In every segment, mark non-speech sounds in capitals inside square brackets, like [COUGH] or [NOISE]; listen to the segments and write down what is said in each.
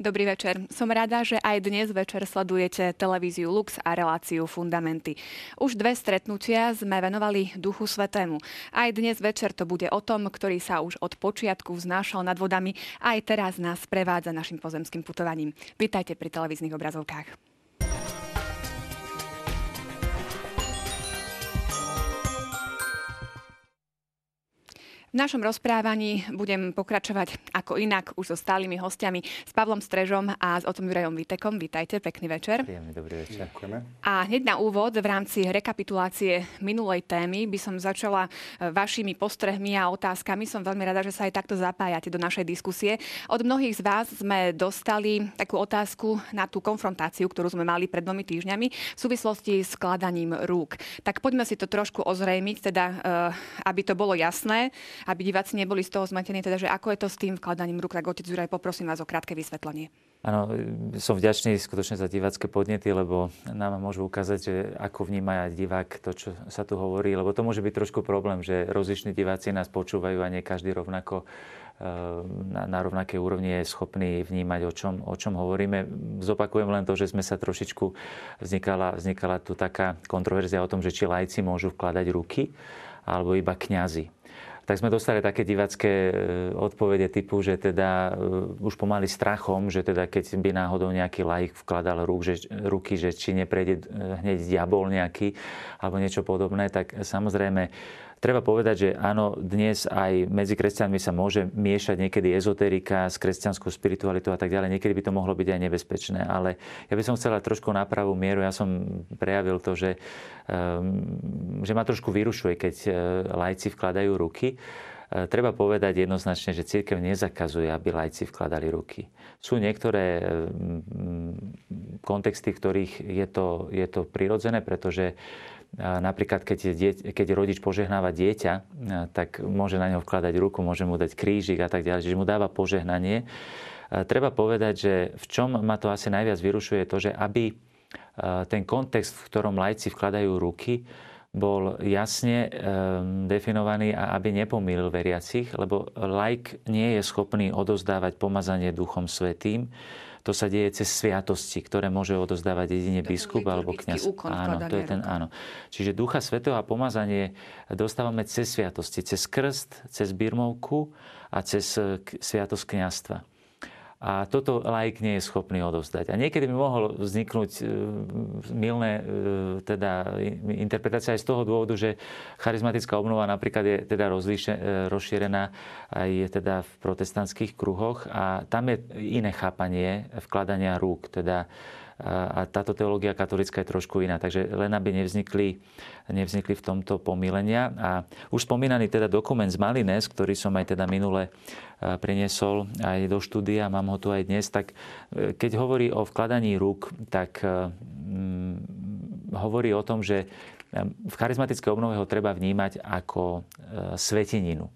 Dobrý večer. Som rada, že aj dnes večer sledujete televíziu Lux a reláciu Fundamenty. Už dve stretnutia sme venovali Duchu Svetému. Aj dnes večer to bude o tom, ktorý sa už od počiatku vznášal nad vodami a aj teraz nás prevádza našim pozemským putovaním. Vítajte pri televíznych obrazovkách. V našom rozprávaní budem pokračovať ako inak už so stálymi hostiami s Pavlom Strežom a s otcom Jurajom Vitekom. Vítajte, pekný večer. Príjemný, dobrý večer. Ďakujeme. A hneď na úvod v rámci rekapitulácie minulej témy by som začala e, vašimi postrehmi a otázkami. Som veľmi rada, že sa aj takto zapájate do našej diskusie. Od mnohých z vás sme dostali takú otázku na tú konfrontáciu, ktorú sme mali pred dvomi týždňami v súvislosti s kladaním rúk. Tak poďme si to trošku ozrejmiť, teda, e, aby to bolo jasné aby diváci neboli z toho zmetení, teda, že ako je to s tým vkladaním rúk, tak otec Juraj, poprosím vás o krátke vysvetlenie. Áno, som vďačný skutočne za divácké podnety, lebo nám môžu ukázať, že ako vníma aj divák to, čo sa tu hovorí, lebo to môže byť trošku problém, že rozliční diváci nás počúvajú a nie každý rovnako eh, na, na rovnakej úrovni je schopný vnímať, o čom, o čom hovoríme. Zopakujem len to, že sme sa trošičku, vznikala, vznikala tu taká kontroverzia o tom, že či lajci môžu vkladať ruky, alebo iba kňazi tak sme dostali také divacké e, odpovede typu, že teda e, už pomaly strachom, že teda keď by náhodou nejaký laik vkladal rúk, že, ruky, že či neprejde e, hneď diabol nejaký alebo niečo podobné, tak samozrejme Treba povedať, že áno, dnes aj medzi kresťanmi sa môže miešať niekedy ezoterika s kresťanskou spiritualitou a tak ďalej. Niekedy by to mohlo byť aj nebezpečné, ale ja by som chcela trošku na pravú mieru. Ja som prejavil to, že, um, že ma trošku vyrušuje, keď uh, lajci vkladajú ruky. Uh, treba povedať jednoznačne, že církev nezakazuje, aby lajci vkladali ruky. Sú niektoré um, kontexty, v ktorých je to, je to prirodzené, pretože Napríklad, keď, je, keď rodič požehnáva dieťa, tak môže na neho vkladať ruku, môže mu dať krížik a tak ďalej, čiže mu dáva požehnanie. Treba povedať, že v čom ma to asi najviac vyrušuje, to, že aby ten kontext, v ktorom lajci vkladajú ruky, bol jasne definovaný a aby nepomýlil veriacich, lebo lajk nie je schopný odozdávať pomazanie Duchom Svetým, to sa deje cez sviatosti, ktoré môže odozdávať jedine biskup alebo kňaz. Áno, to je ten, áno. Čiže Ducha Svetého a pomazanie dostávame cez sviatosti, cez krst, cez birmovku a cez eh, sviatosť kňastva. A toto laik nie je schopný odovzdať. A niekedy by mohol vzniknúť e, milné e, teda, interpretácia aj z toho dôvodu, že charizmatická obnova napríklad je teda rozlíše, e, rozšírená aj teda v protestantských kruhoch a tam je iné chápanie vkladania rúk. Teda a táto teológia katolická je trošku iná. Takže len aby nevznikli, nevznikli v tomto pomilenia. A už spomínaný teda dokument z Malines, ktorý som aj teda minule priniesol aj do štúdia, mám ho tu aj dnes, tak e, keď hovorí o vkladaní rúk, tak mm, hovorí o tom, že e, v charizmatickej obnove ho treba vnímať ako sveteninu.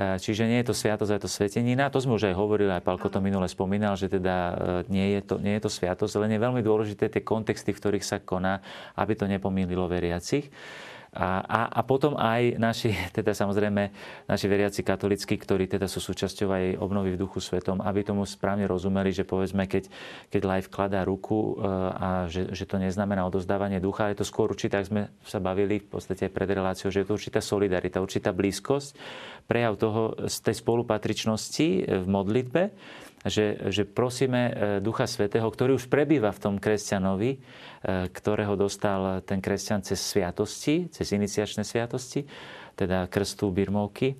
Čiže nie je to sviatosť, je to svetenina. To sme už aj hovorili, aj Palko to minule spomínal, že teda nie je to, nie je to sviatosť, len je veľmi dôležité tie kontexty, v ktorých sa koná, aby to nepomýlilo veriacich. A, a, a potom aj naši, [LAUGHS] teda samozrejme, naši veriaci katolícky, ktorí teda sú súčasťou aj obnovy v duchu svetom, aby tomu správne rozumeli, že povedzme, keď, keď live vkladá ruku e, a že, že to neznamená odozdávanie ducha, je to skôr určitá, ak sme sa bavili v podstate aj pred reláciou, že je to určitá solidarita, určitá blízkosť, prejav toho z tej spolupatričnosti v modlitbe, že, že prosíme e, Ducha Svetého, ktorý už prebýva v tom kresťanovi, e, ktorého dostal ten kresťan cez sviatosti, cez iniciačné sviatosti, teda krstu, birmovky,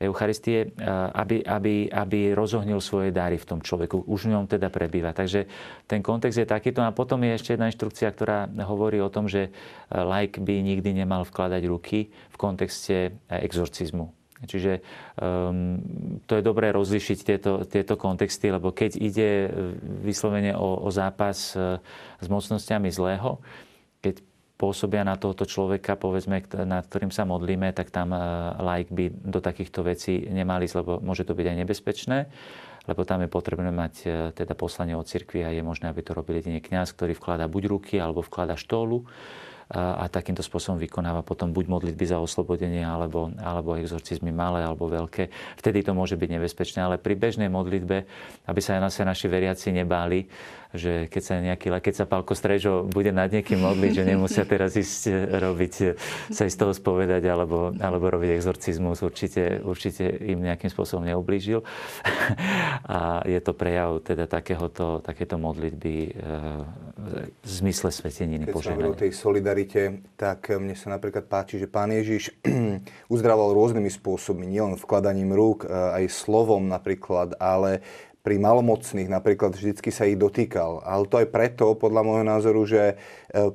Eucharistie, e, aby, aby, aby rozohnil svoje dary v tom človeku. Už v ňom teda prebýva. Takže ten kontext je takýto. A potom je ešte jedna inštrukcia, ktorá hovorí o tom, že laik by nikdy nemal vkladať ruky v kontexte exorcizmu Čiže um, to je dobré rozlišiť tieto, tieto kontexty, lebo keď ide e, vyslovene o, o zápas e, s mocnosťami zlého, keď pôsobia na tohoto človeka, povedzme, nad ktorým sa modlíme, tak tam e, like by do takýchto vecí nemali lebo môže to byť aj nebezpečné, lebo tam je potrebné mať teda poslanie od cirkvi a je možné, aby to robil jedine kňaz, ktorý vklada buď ruky alebo vklada štólu a takýmto spôsobom vykonáva potom buď modlitby za oslobodenie, alebo, alebo exorcizmy malé alebo veľké. Vtedy to môže byť nebezpečné, ale pri bežnej modlitbe, aby sa aj naši veriaci nebáli, že keď sa nejaký, keď sa Pálko Strežo bude nad niekým modliť, že nemusia teraz ísť e, robiť, e, sa ísť toho spovedať alebo, alebo robiť exorcizmus, určite, určite im nejakým spôsobom neublížil. [LAUGHS] A je to prejav teda takéhoto, takéto modlitby e, v zmysle sveteniny Keď sa o tej solidarite, tak mne sa napríklad páči, že pán Ježiš [CLEARS THROAT] uzdravoval rôznymi spôsobmi, nielen vkladaním rúk, aj slovom napríklad, ale pri malomocných napríklad vždycky sa ich dotýkal. Ale to aj preto, podľa môjho názoru, že e,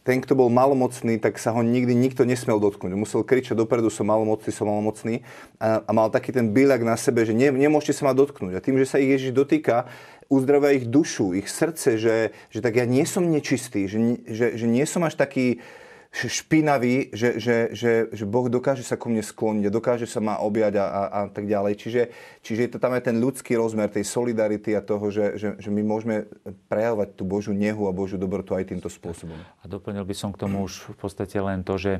ten, kto bol malomocný, tak sa ho nikdy nikto nesmel dotknúť. Musel kričať dopredu, som malomocný, som malomocný. A, a mal taký ten bíľak na sebe, že ne, nemôžete sa ma dotknúť. A tým, že sa ich Ježiš dotýka, uzdravia ich dušu, ich srdce, že, že tak ja nie som nečistý, že, že, že nie som až taký špinavý, že, že, že, že Boh dokáže sa ku mne skloniť a dokáže sa ma objať a, a, a tak ďalej. Čiže, čiže je to tam aj ten ľudský rozmer tej solidarity a toho, že, že, že my môžeme prejavovať tú Božiu nehu a Božiu dobrotu aj týmto spôsobom. A doplnil by som k tomu už v podstate len to, že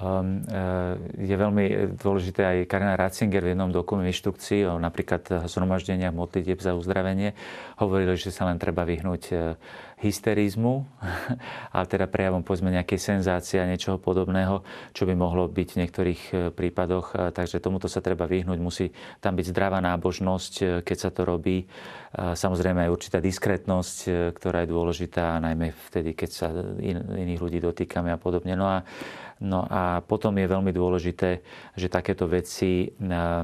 Um, uh, je veľmi dôležité aj Karina Ratzinger v jednom dokumente inštrukcii o napríklad zhromaždeniach modlitieb za uzdravenie hovorili, že sa len treba vyhnúť uh, hysterizmu, [LAUGHS] ale teda prejavom povedzme nejakej senzácie a niečoho podobného, čo by mohlo byť v niektorých e, prípadoch. Takže tomuto sa treba vyhnúť. Musí tam byť zdravá nábožnosť, e, keď sa to robí. Samozrejme aj určitá diskrétnosť, e, ktorá je dôležitá, najmä vtedy, keď sa in, iných ľudí dotýkame a podobne. No a, no a potom je veľmi dôležité, že takéto veci,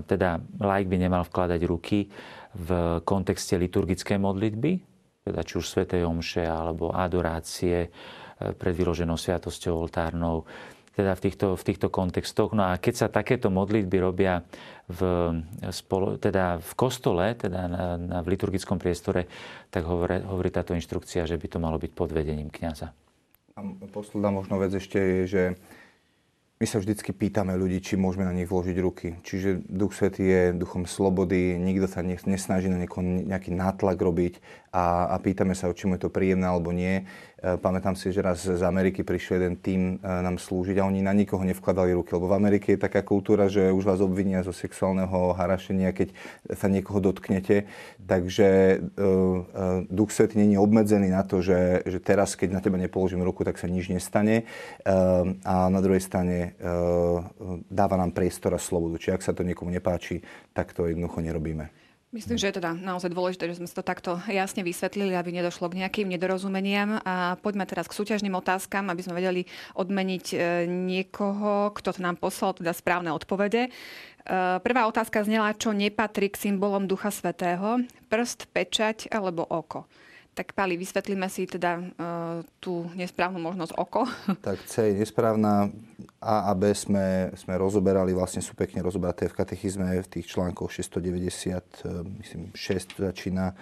teda laik by nemal vkladať ruky v kontexte liturgickej modlitby, teda či už Svetej Omše alebo adorácie e, pred vyloženou sviatosťou oltárnou, teda v týchto, v týchto kontextoch. No a keď sa takéto modlitby robia v, spolo, teda v kostole, teda na, na, v liturgickom priestore, tak hovorí, hovorí táto inštrukcia, že by to malo byť pod vedením kniaza. Posledná možno vec ešte je, že my sa vždycky pýtame ľudí, či môžeme na nich vložiť ruky. Čiže Duch Svetý je duchom slobody, nikto sa nesnaží na niekoho nejaký nátlak robiť a, a pýtame sa, či mu je to príjemné alebo nie. E, pamätám si, že raz z Ameriky prišiel jeden tým e, nám slúžiť a oni na nikoho nevkladali ruky, lebo v Amerike je taká kultúra, že už vás obvinia zo sexuálneho harašenia, keď sa niekoho dotknete. Takže uh, Duch Svetý není obmedzený na to, že, že teraz, keď na teba nepoložím ruku, tak sa nič nestane. A na druhej strane uh, dáva nám priestor a slobodu. Čiže ak sa to niekomu nepáči, tak to jednoducho nerobíme. Myslím, že je teda naozaj dôležité, že sme to takto jasne vysvetlili, aby nedošlo k nejakým nedorozumeniam. A poďme teraz k súťažným otázkam, aby sme vedeli odmeniť e, niekoho, kto to nám poslal teda správne odpovede. E, prvá otázka znela, čo nepatrí k symbolom Ducha Svetého. Prst, pečať alebo oko. Tak Pali, vysvetlíme si teda uh, tú nesprávnu možnosť oko. [LAUGHS] Tak C je nesprávna. A a B sme, sme rozoberali, vlastne sú pekne rozoberaté v katechizme, v tých článkoch 690, e, myslím 6 začína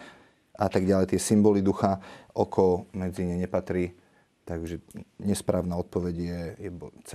a tak ďalej. Tie symboly ducha, oko medzi ne nepatrí. Takže nesprávna odpoveď je, je C.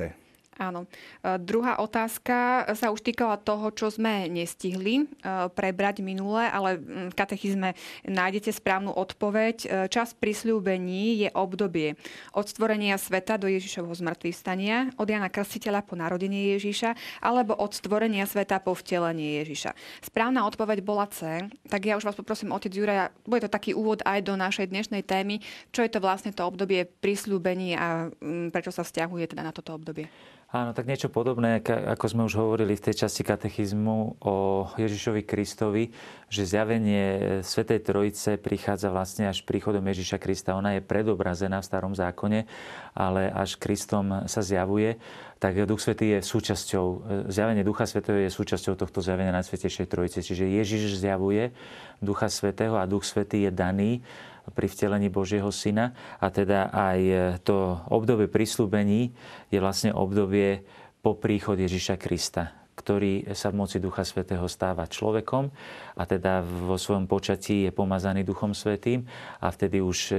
Áno. E, druhá otázka sa už týkala toho, čo sme nestihli e, prebrať minule, ale v katechizme nájdete správnu odpoveď. E, čas prisľúbení je obdobie od stvorenia sveta do Ježišovho zmrtvých stania, od Jana Krstiteľa po narodenie Ježiša, alebo od stvorenia sveta po vtelenie Ježiša. Správna odpoveď bola C, tak ja už vás poprosím, otec Juraj, bude to taký úvod aj do našej dnešnej témy, čo je to vlastne to obdobie prisľúbení a prečo sa vzťahuje teda na toto obdobie. Áno, tak niečo podobné, ako sme už hovorili v tej časti katechizmu o Ježišovi Kristovi, že zjavenie Svetej Trojice prichádza vlastne až príchodom Ježiša Krista. Ona je predobrazená v starom zákone, ale až Kristom sa zjavuje, tak Duch Svetý je súčasťou, zjavenie Ducha Svetého je súčasťou tohto zjavenia Najsvetejšej Trojice. Čiže Ježiš zjavuje Ducha Svetého a Duch Svetý je daný pri vtelení Božieho Syna. A teda aj to obdobie prislúbení je vlastne obdobie po príchod Ježiša Krista ktorý sa v moci Ducha Svetého stáva človekom a teda vo svojom počatí je pomazaný Duchom Svetým a vtedy už e,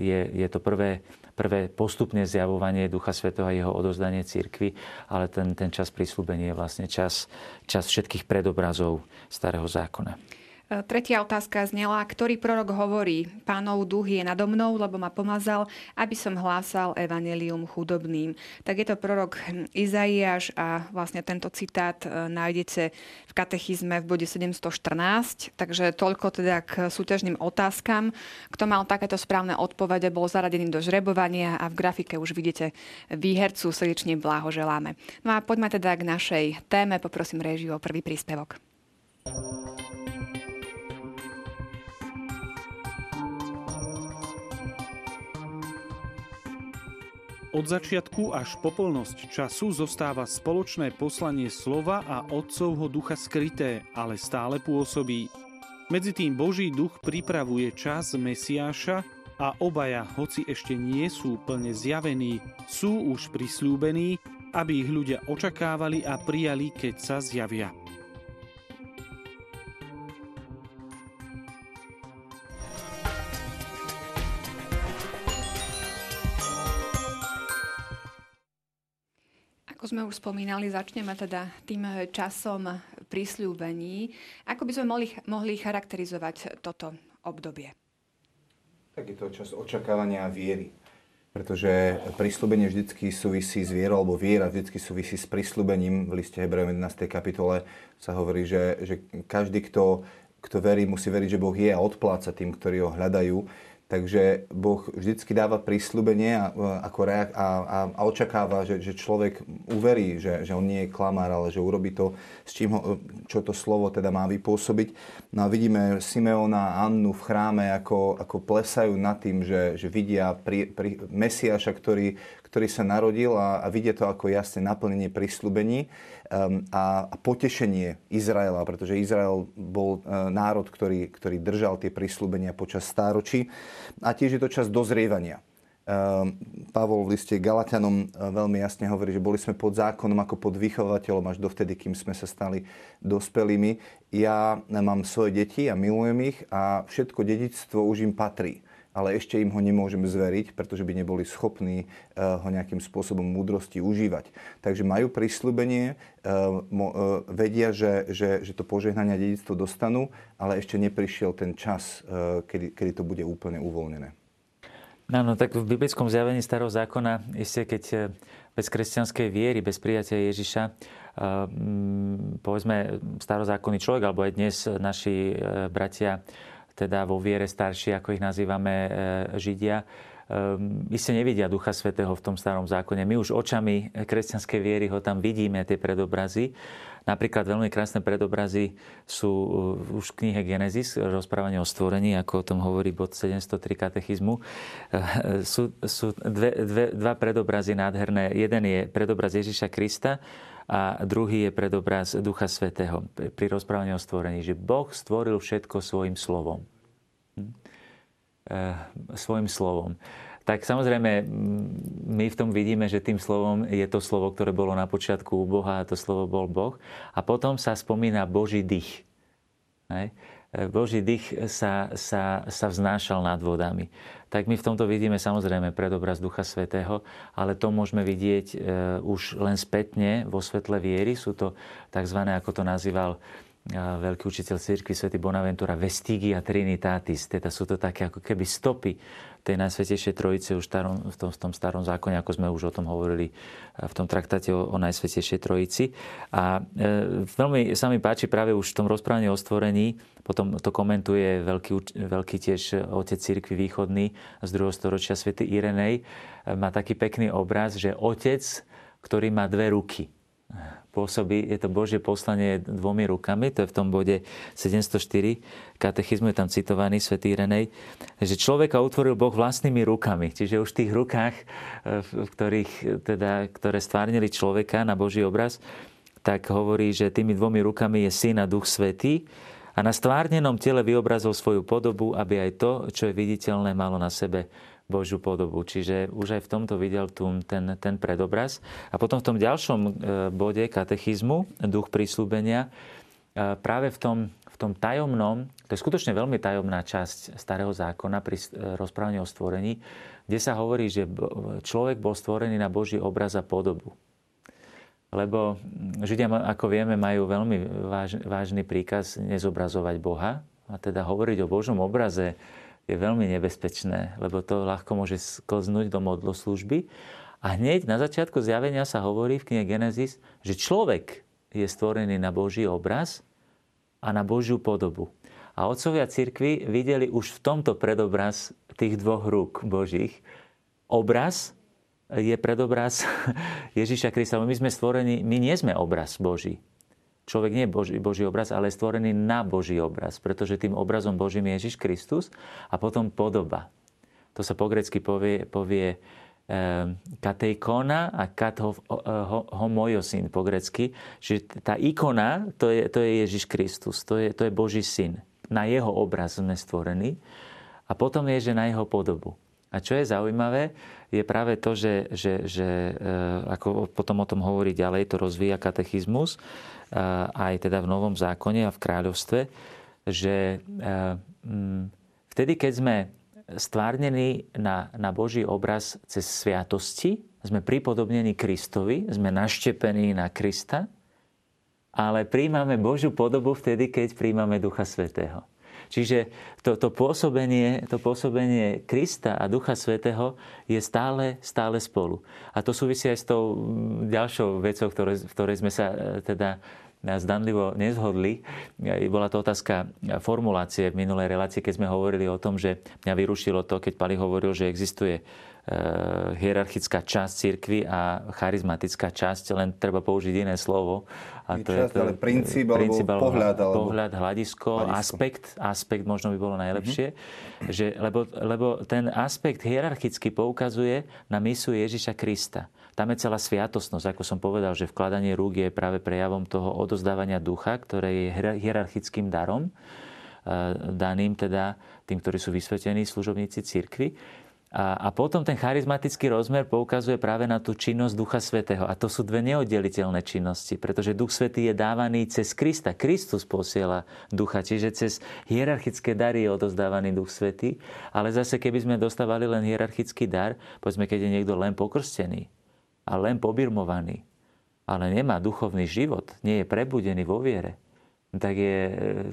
je, je to prvé, prvé postupné zjavovanie Ducha Svetého a jeho odozdanie cirkvi, ale ten, ten čas prislúbenia je vlastne čas, čas všetkých predobrazov Starého zákona. E, tretia otázka znela, ktorý prorok hovorí, pánov duch je nado mnou, lebo ma pomazal, aby som hlásal evanelium chudobným. Tak je to prorok Izaiáš a vlastne tento citát e, nájdete v katechizme v bode 714. Takže toľko teda k súťažným otázkam. Kto mal takéto správne odpovede, bol zaradený do žrebovania a v grafike už vidíte výhercu. Srdečne blahoželáme. No a poďme teda k našej téme. Poprosím režiu o prvý príspevok. Od začiatku až po plnosť času zostáva spoločné poslanie slova a Otcovho ducha skryté, ale stále pôsobí. Medzi tým Boží duch pripravuje čas Mesiáša a obaja, hoci ešte nie sú plne zjavení, sú už prislúbení, aby ich ľudia očakávali a prijali, keď sa zjavia. Ako sme už spomínali, začneme teda tým časom prísľúbení. Ako by sme mohli, mohli charakterizovať toto obdobie? Tak je to čas očakávania viery. Pretože prísľubenie vždy súvisí s vierou, alebo viera vždy súvisí s prísľubením. V liste Hebrejom 11. kapitole sa hovorí, že, že každý, kto, kto verí, musí veriť, že Boh je a odpláca tým, ktorí ho hľadajú. Takže Boh vždycky dáva prísľubenie a, ako a, a, a očakáva, že, že človek uverí, že, že on nie je klamár, ale že urobí to, s čím ho, čo to slovo teda má vypôsobiť. No a vidíme Simeona a Annu v chráme, ako, ako plesajú nad tým, že, že vidia pri, pri Mesiaša, ktorý, ktorý sa narodil a, a vidia to ako jasné naplnenie prísľubení um, a, a potešenie Izraela, pretože Izrael bol uh, národ, ktorý, ktorý držal tie prísľubenia počas stáročí. A tiež je to čas dozrievania. Um, Pavol v liste Galatianom uh, veľmi jasne hovorí, že boli sme pod zákonom ako pod vychovateľom až dovtedy, kým sme sa stali dospelými. Ja mám svoje deti a milujem ich a všetko dedictvo už im patrí ale ešte im ho nemôžem zveriť, pretože by neboli schopní eh, ho nejakým spôsobom múdrosti užívať. Takže majú prísľubenie, eh, eh, vedia, že, že, že to požehnania dedictvo dostanú, ale ešte neprišiel ten čas, kedy, kedy to bude úplne uvoľnené. No, no, tak v biblickom zjavení starého zákona, isté, keď bez kresťanskej viery, bez prijatia Ježiša, povedzme starozákonný človek, alebo aj dnes naši bratia teda vo viere starší, ako ich nazývame e, Židia, my si nevidia Ducha Svetého v tom starom zákone. My už očami kresťanskej viery ho tam vidíme, tie predobrazy. Napríklad veľmi krásne predobrazy sú e, už v knihe Genesis, rozprávanie o stvorení, ako o tom hovorí bod 703 katechizmu. E, sú, sú dve, dve, dva predobrazy nádherné. Jeden je predobraz Ježiša Krista, a druhý je predobraz Ducha Svetého pri rozprávaní o stvorení, že Boh stvoril všetko svojim slovom. Hm? E, svojim slovom. Tak samozrejme, my v tom vidíme, že tým slovom je to slovo, ktoré bolo na počiatku u Boha a to slovo bol Boh. A potom sa spomína Boží dých. Hej? Boží dých sa, sa, sa vznášal nad vodami. Tak my v tomto vidíme samozrejme predobraz Ducha Svetého, ale to môžeme vidieť e, už len spätne vo svetle viery. Sú to tzv. ako to nazýval veľký učiteľ cirkvi svätý Bonaventura Vestigia Trinitatis. Teda sú to také ako keby stopy tej Najsvetejšej Trojice už starom, v, tom, v tom starom zákone, ako sme už o tom hovorili v tom traktáte o, o Najsvetejšej Trojici. A e, veľmi sa mi páči práve už v tom rozprávaní o stvorení, potom to komentuje veľký, veľký tiež otec cirkvi východný z 2. storočia svätý Irenej. E, má taký pekný obraz, že otec, ktorý má dve ruky pôsobí, je to Božie poslanie dvomi rukami, to je v tom bode 704, katechizmu je tam citovaný svätý Renej, že človeka utvoril Boh vlastnými rukami, čiže už v tých rukách, eh, v ktorých, teda, ktoré stvárnili človeka na Boží obraz, tak hovorí, že tými dvomi rukami je Syn a Duch Svetý a na stvárnenom tele vyobrazil svoju podobu, aby aj to, čo je viditeľné, malo na sebe Božiu podobu. Čiže už aj v tomto videl tu ten, ten predobraz. A potom v tom ďalšom e, bode katechizmu, duch prísľubenia, e, práve v tom, v tom tajomnom, to je skutočne veľmi tajomná časť starého zákona pri e, rozprávaní o stvorení, kde sa hovorí, že človek bol stvorený na Boží obraz a podobu. Lebo Židia, ako vieme, majú veľmi vážny príkaz nezobrazovať Boha a teda hovoriť o Božom obraze je veľmi nebezpečné, lebo to ľahko môže sklznúť do modloslúžby. A hneď na začiatku zjavenia sa hovorí v knihe Genesis, že človek je stvorený na Boží obraz a na Božiu podobu. A otcovia cirkvi videli už v tomto predobraz tých dvoch rúk Božích. Obraz je predobraz [LAUGHS] Ježiša Krista. My sme stvorení, my nie sme obraz Boží. Človek nie je Boží, Boží obraz, ale je stvorený na Boží obraz, pretože tým obrazom Božím je Ježiš Kristus a potom podoba. To sa po grecky povie, povie e, katejkona a kat po grecky. Čiže tá ikona, to je, to je Ježiš Kristus, to je, to je Boží syn. Na jeho obraz sme stvorení a potom je, že na jeho podobu. A čo je zaujímavé, je práve to, že, že, že e, ako potom o tom hovorí ďalej, to rozvíja katechizmus, aj teda v Novom zákone a v kráľovstve, že e, vtedy, keď sme stvárnení na, na Boží obraz cez sviatosti, sme pripodobnení Kristovi, sme naštepení na Krista, ale príjmame Božiu podobu vtedy, keď príjmame Ducha Svetého. Čiže to, to, pôsobenie, to pôsobenie Krista a Ducha Svetého je stále, stále spolu. A to súvisí aj s tou mm, ďalšou vecou, ktoré, v ktorej sme sa e, teda zdanlivo nezhodli. Bola to otázka formulácie v minulej relácii, keď sme hovorili o tom, že mňa vyrušilo to, keď Pali hovoril, že existuje hierarchická časť cirkvy a charizmatická časť, len treba použiť iné slovo. A to časť, je to, ale princíp, princíp alebo pohľad. Alebo... Pohľad, hľadisko, hľadisko, aspekt, aspekt možno by bolo najlepšie. Mm-hmm. Že, lebo, lebo ten aspekt hierarchicky poukazuje na misu Ježiša Krista. Tam je celá sviatosnosť, ako som povedal, že vkladanie rúk je práve prejavom toho odozdávania ducha, ktoré je hierarchickým darom, eh, daným teda tým, ktorí sú vysvetení služobníci cirkvy. A, a potom ten charizmatický rozmer poukazuje práve na tú činnosť Ducha Svetého. A to sú dve neoddeliteľné činnosti, pretože Duch Svetý je dávaný cez Krista. Kristus posiela Ducha, čiže cez hierarchické dary je odozdávaný Duch Svetý. Ale zase, keby sme dostávali len hierarchický dar, povedzme, keď je niekto len pokrstený a len pobirmovaný, ale nemá duchovný život, nie je prebudený vo viere, tak je,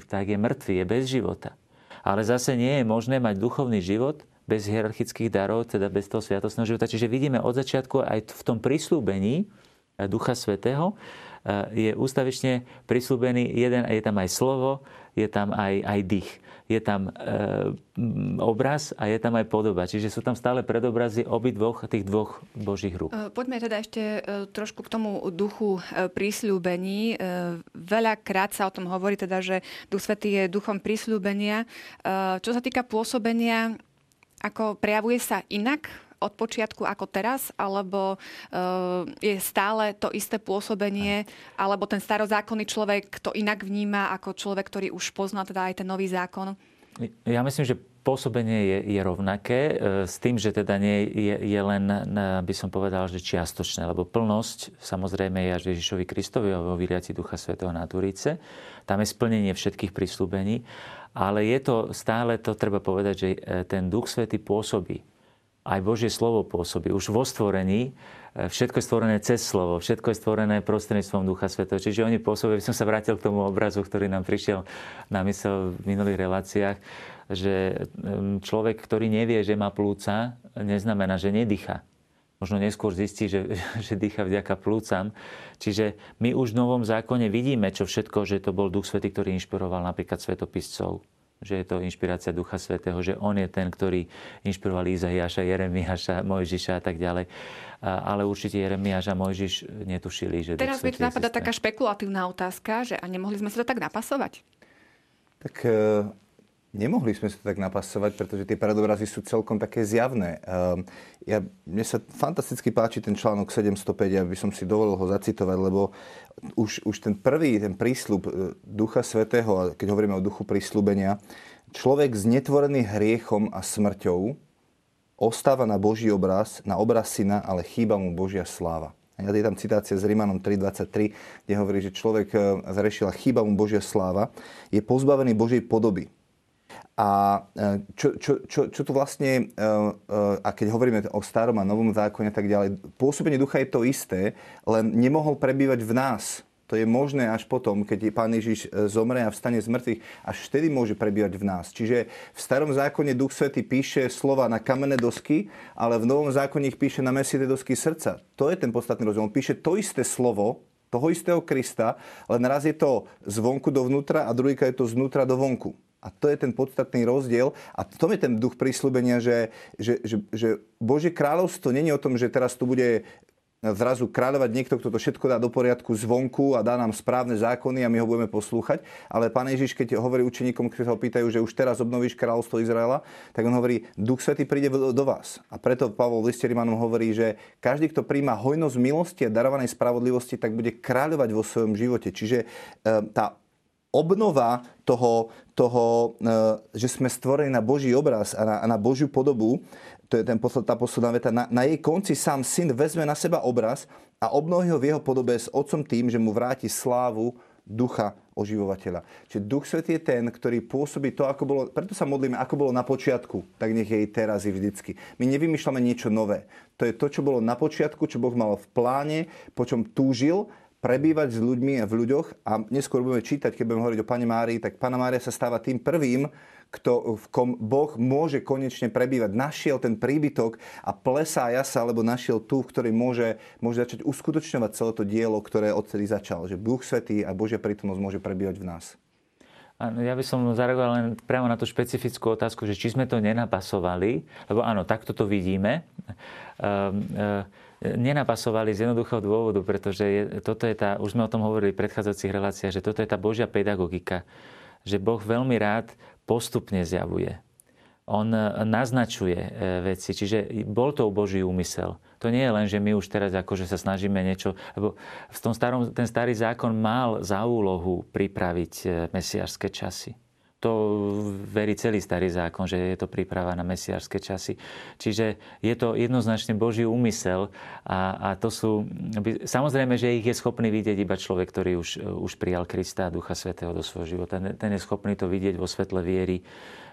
tak je mŕtvý, je bez života. Ale zase nie je možné mať duchovný život, bez hierarchických darov, teda bez toho sviatostného života. Čiže vidíme od začiatku aj v tom prislúbení eh, Ducha Svetého eh, je ústavične prislúbený jeden, je tam aj slovo, je tam aj, aj dých. Je tam e, obraz a je tam aj podoba. Čiže sú tam stále predobrazy obi dvoch, tých dvoch božích rúk. Poďme teda ešte trošku k tomu duchu prísľúbení. Veľakrát sa o tom hovorí, teda, že Duch Svetý je duchom prísľúbenia. Čo sa týka pôsobenia ako prejavuje sa inak od počiatku ako teraz, alebo uh, je stále to isté pôsobenie, alebo ten starozákonný človek to inak vníma ako človek, ktorý už pozná teda aj ten nový zákon? Ja myslím, že pôsobenie je, je rovnaké, e, s tým, že teda nie je, je len, by som povedal, že čiastočné, lebo plnosť samozrejme je až Ježišovi Kristovi vo vyliaci Ducha Svetého na Turíce. Tam je splnenie všetkých prísľubení ale je to stále, to treba povedať, že e, ten Duch Svety pôsobí. Aj Božie slovo pôsobí. Už vo stvorení e, všetko je stvorené cez slovo, všetko je stvorené prostredníctvom Ducha Svetého. Čiže oni pôsobia, by som sa vrátil k tomu obrazu, ktorý nám prišiel na mysel v minulých reláciách, že človek, ktorý nevie, že má plúca, neznamená, že nedýcha možno neskôr zistí, že, [LAUGHS] že dýcha vďaka plúcam. Čiže my už v Novom zákone vidíme, čo všetko, že to bol Duch Svetý, ktorý inšpiroval napríklad svetopiscov že je to inšpirácia Ducha Svetého, že on je ten, ktorý inšpiroval Izahiaša, Jeremiáša, Mojžiša a tak ďalej. Ale určite Jeremiáš a Mojžiš netušili, že Teraz mi napadá taká špekulatívna otázka, že a nemohli sme sa to tak napasovať? Tak e, Nemohli sme sa tak napasovať, pretože tie predobrazy sú celkom také zjavné. Ehm, ja, mne sa fantasticky páči ten článok 705, aby som si dovolil ho zacitovať, lebo už, už ten prvý, ten prísľub e, Ducha Svetého, keď hovoríme o duchu prísľubenia, človek znetvorený hriechom a smrťou ostáva na Boží obraz, na obraz syna, ale chýba mu Božia sláva. Ja je tam citácia z Rimanom 3.23, kde hovorí, že človek e, zrešil a chýba mu Božia sláva, je pozbavený Božej podoby a e, čo, čo, čo, čo tu vlastne, e, e, a keď hovoríme o starom a novom zákone a tak ďalej, pôsobenie ducha je to isté, len nemohol prebývať v nás. To je možné až potom, keď Pán Ježiš zomre a vstane z mŕtvych. Až vtedy môže prebývať v nás. Čiže v starom zákone Duch Svety píše slova na kamenné dosky, ale v novom zákone ich píše na mesité dosky srdca. To je ten podstatný rozdiel. On píše to isté slovo, toho istého Krista, len raz je to zvonku dovnútra a druhýka je to znútra do vonku. A to je ten podstatný rozdiel. A to je ten duch prísľubenia, že, že, že, že Božie kráľovstvo není o tom, že teraz tu bude zrazu kráľovať niekto, kto to všetko dá do poriadku zvonku a dá nám správne zákony a my ho budeme poslúchať. Ale pán Ježiš, keď hovorí učeníkom, ktorí sa ho pýtajú, že už teraz obnovíš kráľovstvo Izraela, tak on hovorí, Duch Svetý príde do vás. A preto Pavol v liste Rimanom hovorí, že každý, kto príjma hojnosť milosti a darovanej spravodlivosti, tak bude kráľovať vo svojom živote. Čiže e, tá obnova toho, toho, e, že sme stvorení na Boží obraz a na, a na Božiu podobu, to je ten posled, tá posledná veta, na, na jej konci sám syn vezme na seba obraz a obnoví ho v jeho podobe s otcom tým, že mu vráti slávu ducha oživovateľa. Čiže Duch Svetý je ten, ktorý pôsobí to, ako bolo, preto sa modlíme, ako bolo na počiatku, tak nech je teraz i vždycky. My nevymýšľame niečo nové. To je to, čo bolo na počiatku, čo Boh mal v pláne, po čom túžil prebývať s ľuďmi a v ľuďoch a neskôr budeme čítať, keď budeme hovoriť o Pane Márii, tak Pana Mária sa stáva tým prvým, kto, v kom Boh môže konečne prebývať. Našiel ten príbytok a plesá jasa, alebo našiel tu, ktorý môže, môže začať uskutočňovať celé to dielo, ktoré odtedy začal. Že Duch Svetý a Božia prítomnosť môže prebývať v nás. Ja by som zareagoval len priamo na tú špecifickú otázku, že či sme to nenapasovali, lebo áno, takto to vidíme. Um, um, nenapasovali z jednoduchého dôvodu, pretože je, toto je tá, už sme o tom hovorili v predchádzajúcich reláciách, že toto je tá Božia pedagogika, že Boh veľmi rád postupne zjavuje. On e, naznačuje e, veci, čiže bol to Boží úmysel. To nie je len, že my už teraz akože sa snažíme niečo, lebo v tom starom, ten starý zákon mal za úlohu pripraviť e, mesiašské časy. To verí celý starý zákon, že je to príprava na mesiašské časy. Čiže je to jednoznačne Boží úmysel a, a to sú... Samozrejme, že ich je schopný vidieť iba človek, ktorý už, už prijal Krista a Ducha Svetého do svojho života. Ten, ten je schopný to vidieť vo svetle viery, e,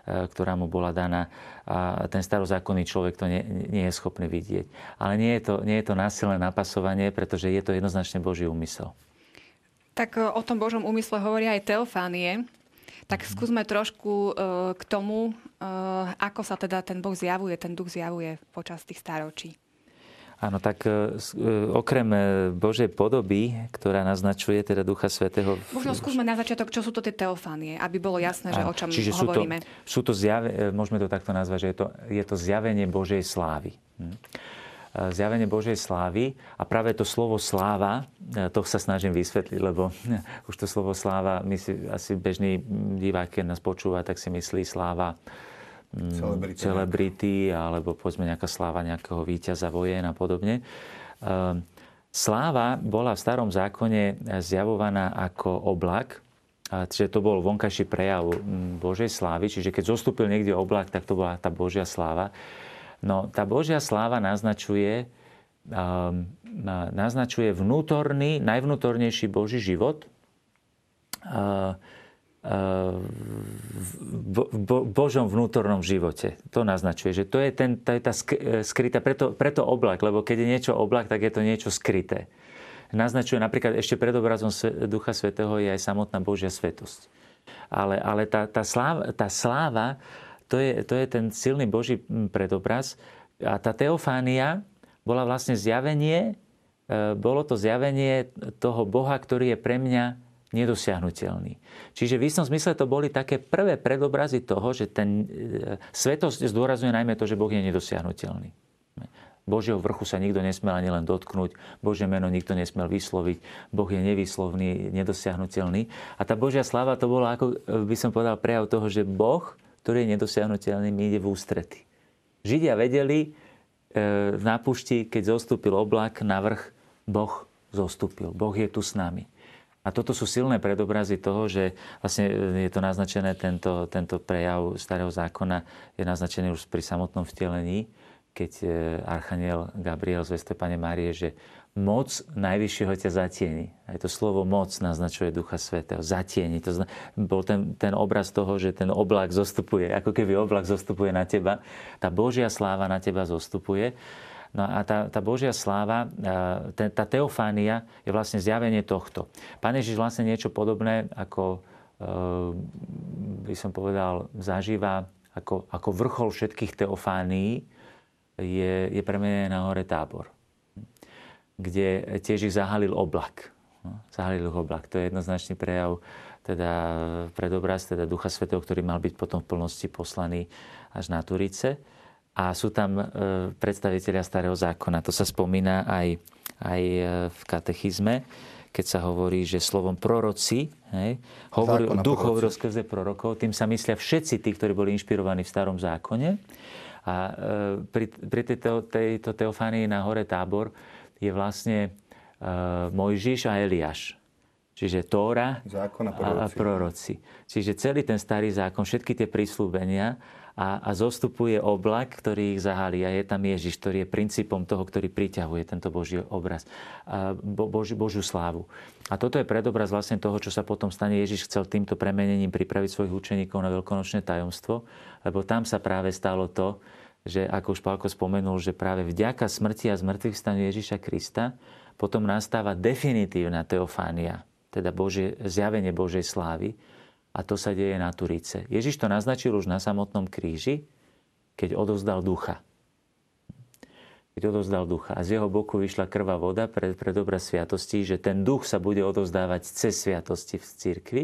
ktorá mu bola daná. A ten starozákonný človek to nie, nie je schopný vidieť. Ale nie je, to, nie je to násilné napasovanie, pretože je to jednoznačne Boží úmysel. Tak e, o tom Božom úmysle hovoria aj Teofánie, tak skúsme trošku uh, k tomu, uh, ako sa teda ten Boh zjavuje, ten duch zjavuje počas tých stáročí. Áno, tak uh, okrem Božej podoby, ktorá naznačuje teda Ducha Svetého... Možno skúsme na začiatok, čo sú to tie teofánie, aby bolo jasné, že o čom čiže hovoríme. Sú to, sú to zjave, môžeme to takto nazvať, že je to, je to zjavenie Božej slávy. Hm zjavenie Božej slávy. A práve to slovo sláva, e, to sa snažím vysvetliť, lebo [LAUGHS] už to slovo sláva, my si asi bežný divák, keď nás počúva, tak si myslí sláva mm, celebrity, celebrity alebo povedzme nejaká sláva nejakého víťaza vojen a podobne. Ehm, sláva bola v starom zákone zjavovaná ako oblak, Čiže to bol vonkajší prejav mm, Božej slávy. Čiže keď zostúpil niekde oblak, tak to bola tá Božia sláva. No tá Božia sláva naznačuje, um, naznačuje vnútorný, najvnútornejší Boží život, uh, uh, v bo, Božom vnútornom živote. To naznačuje, že to je, ten, to je tá skrytá, preto, preto oblak, lebo keď je niečo oblak, tak je to niečo skryté. Naznačuje napríklad ešte pred obrazom Ducha Svetého je aj samotná Božia svetosť. Ale, ale tá, tá, sláva, tá sláva to je, to je ten silný Boží predobraz. A tá teofánia bola vlastne zjavenie, e, bolo to zjavenie toho Boha, ktorý je pre mňa nedosiahnutelný. Čiže v istom zmysle to boli také prvé predobrazy toho, že ten e, svetosť zdôrazňuje najmä to, že Boh je nedosiahnutelný. Božieho vrchu sa nikto nesmel ani len dotknúť, Božie meno nikto nesmel vysloviť, Boh je nevyslovný, nedosiahnutelný. A tá Božia sláva to bolo, ako by som povedal, prejav toho, že Boh ktorý je nedosiahnutelný, mi ide v ústrety. Židia vedeli e, na pušti, keď zostúpil oblak na vrch, Boh zostúpil. Boh je tu s nami. A toto sú silné predobrazy toho, že vlastne je to naznačené, tento, tento prejav starého zákona je naznačený už pri samotnom vtelení, keď e, Archaniel Gabriel zvestuje Pane Márie, že moc najvyššieho ťa zatieni. Aj to slovo moc naznačuje Ducha Svetého. Zatieni. To zna, bol ten, ten obraz toho, že ten oblak zostupuje, ako keby oblak zostupuje na teba. Tá Božia sláva na teba zostupuje. No a tá, tá Božia sláva, tá teofánia je vlastne zjavenie tohto. Pán Ježiš vlastne niečo podobné, ako by som povedal, zažíva ako, ako vrchol všetkých teofánií, je, je premenené na hore tábor, kde tiež ich zahalil oblak. No, zahalil ich oblak. To je jednoznačný prejav teda predobraz teda Ducha Svetého, ktorý mal byť potom v plnosti poslaný až na Turice. A sú tam e, predstavitelia Starého zákona. To sa spomína aj, aj e, v katechizme, keď sa hovorí, že slovom proroci, hej, hovorí, duch hovorí skrze prorokov, tým sa myslia všetci tí, ktorí boli inšpirovaní v Starom zákone. A e, pri, pri tejto, tejto teofánii na hore tábor je vlastne Mojžiš a Eliáš. Čiže Tóra Zákon a proroci. a proroci. Čiže celý ten starý zákon, všetky tie prísľubenia a, a zostupuje oblak, ktorý ich zahalí. A je tam Ježiš, ktorý je princípom toho, ktorý priťahuje tento Boží obraz, a Bo, Boži, Božiu slávu. A toto je predobraz vlastne toho, čo sa potom stane. Ježiš chcel týmto premenením pripraviť svojich učeníkov na veľkonočné tajomstvo, lebo tam sa práve stalo to, že ako už Pálko spomenul, že práve vďaka smrti a zmrtvých stanu Ježiša Krista potom nastáva definitívna teofánia, teda Božie, zjavenie Božej slávy. A to sa deje na Turice. Ježiš to naznačil už na samotnom kríži, keď odovzdal ducha. Keď odovzdal ducha. A z jeho boku vyšla krvá voda pre, pre dobré sviatosti, že ten duch sa bude odovzdávať cez sviatosti v cirkvi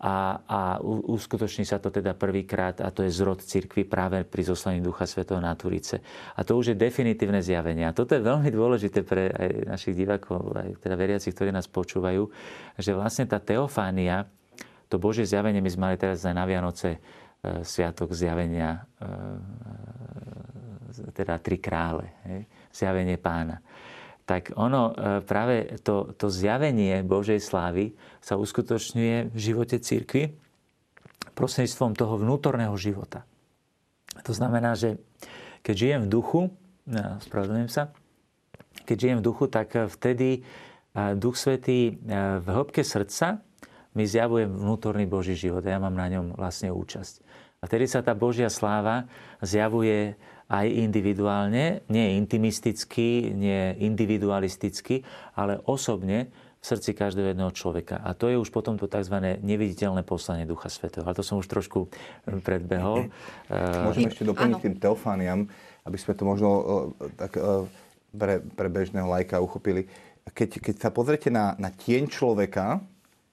a, a uskutoční sa to teda prvýkrát a to je zrod cirkvi práve pri zoslaní Ducha Svetého na Turice. A to už je definitívne zjavenie. A toto je veľmi dôležité pre aj našich divákov, aj teda veriacich, ktorí nás počúvajú, že vlastne tá teofánia, to Božie zjavenie, my sme mali teraz aj na Vianoce e, sviatok zjavenia, e, teda tri krále, hej, zjavenie pána tak ono e, práve to, to zjavenie Božej slávy sa uskutočňuje v živote církvy prostredníctvom toho vnútorného života. To znamená, že keď žijem v duchu, ja, spravedlňujem sa, keď žijem v duchu, tak vtedy e, Duch Svetý e, v hĺbke srdca mi zjavuje vnútorný Boží život a ja mám na ňom vlastne účasť. A vtedy sa tá Božia sláva zjavuje aj individuálne, nie intimisticky, nie individualisticky, ale osobne v srdci každého jedného človeka. A to je už potom to tzv. neviditeľné poslanie Ducha Svetého. Ale to som už trošku eh, predbehol. Môžeme ešte doplniť tým teofániam, aby sme to možno eh, tak eh, pre, pre bežného lajka uchopili. Keď, keď sa pozrete na, na tieň človeka,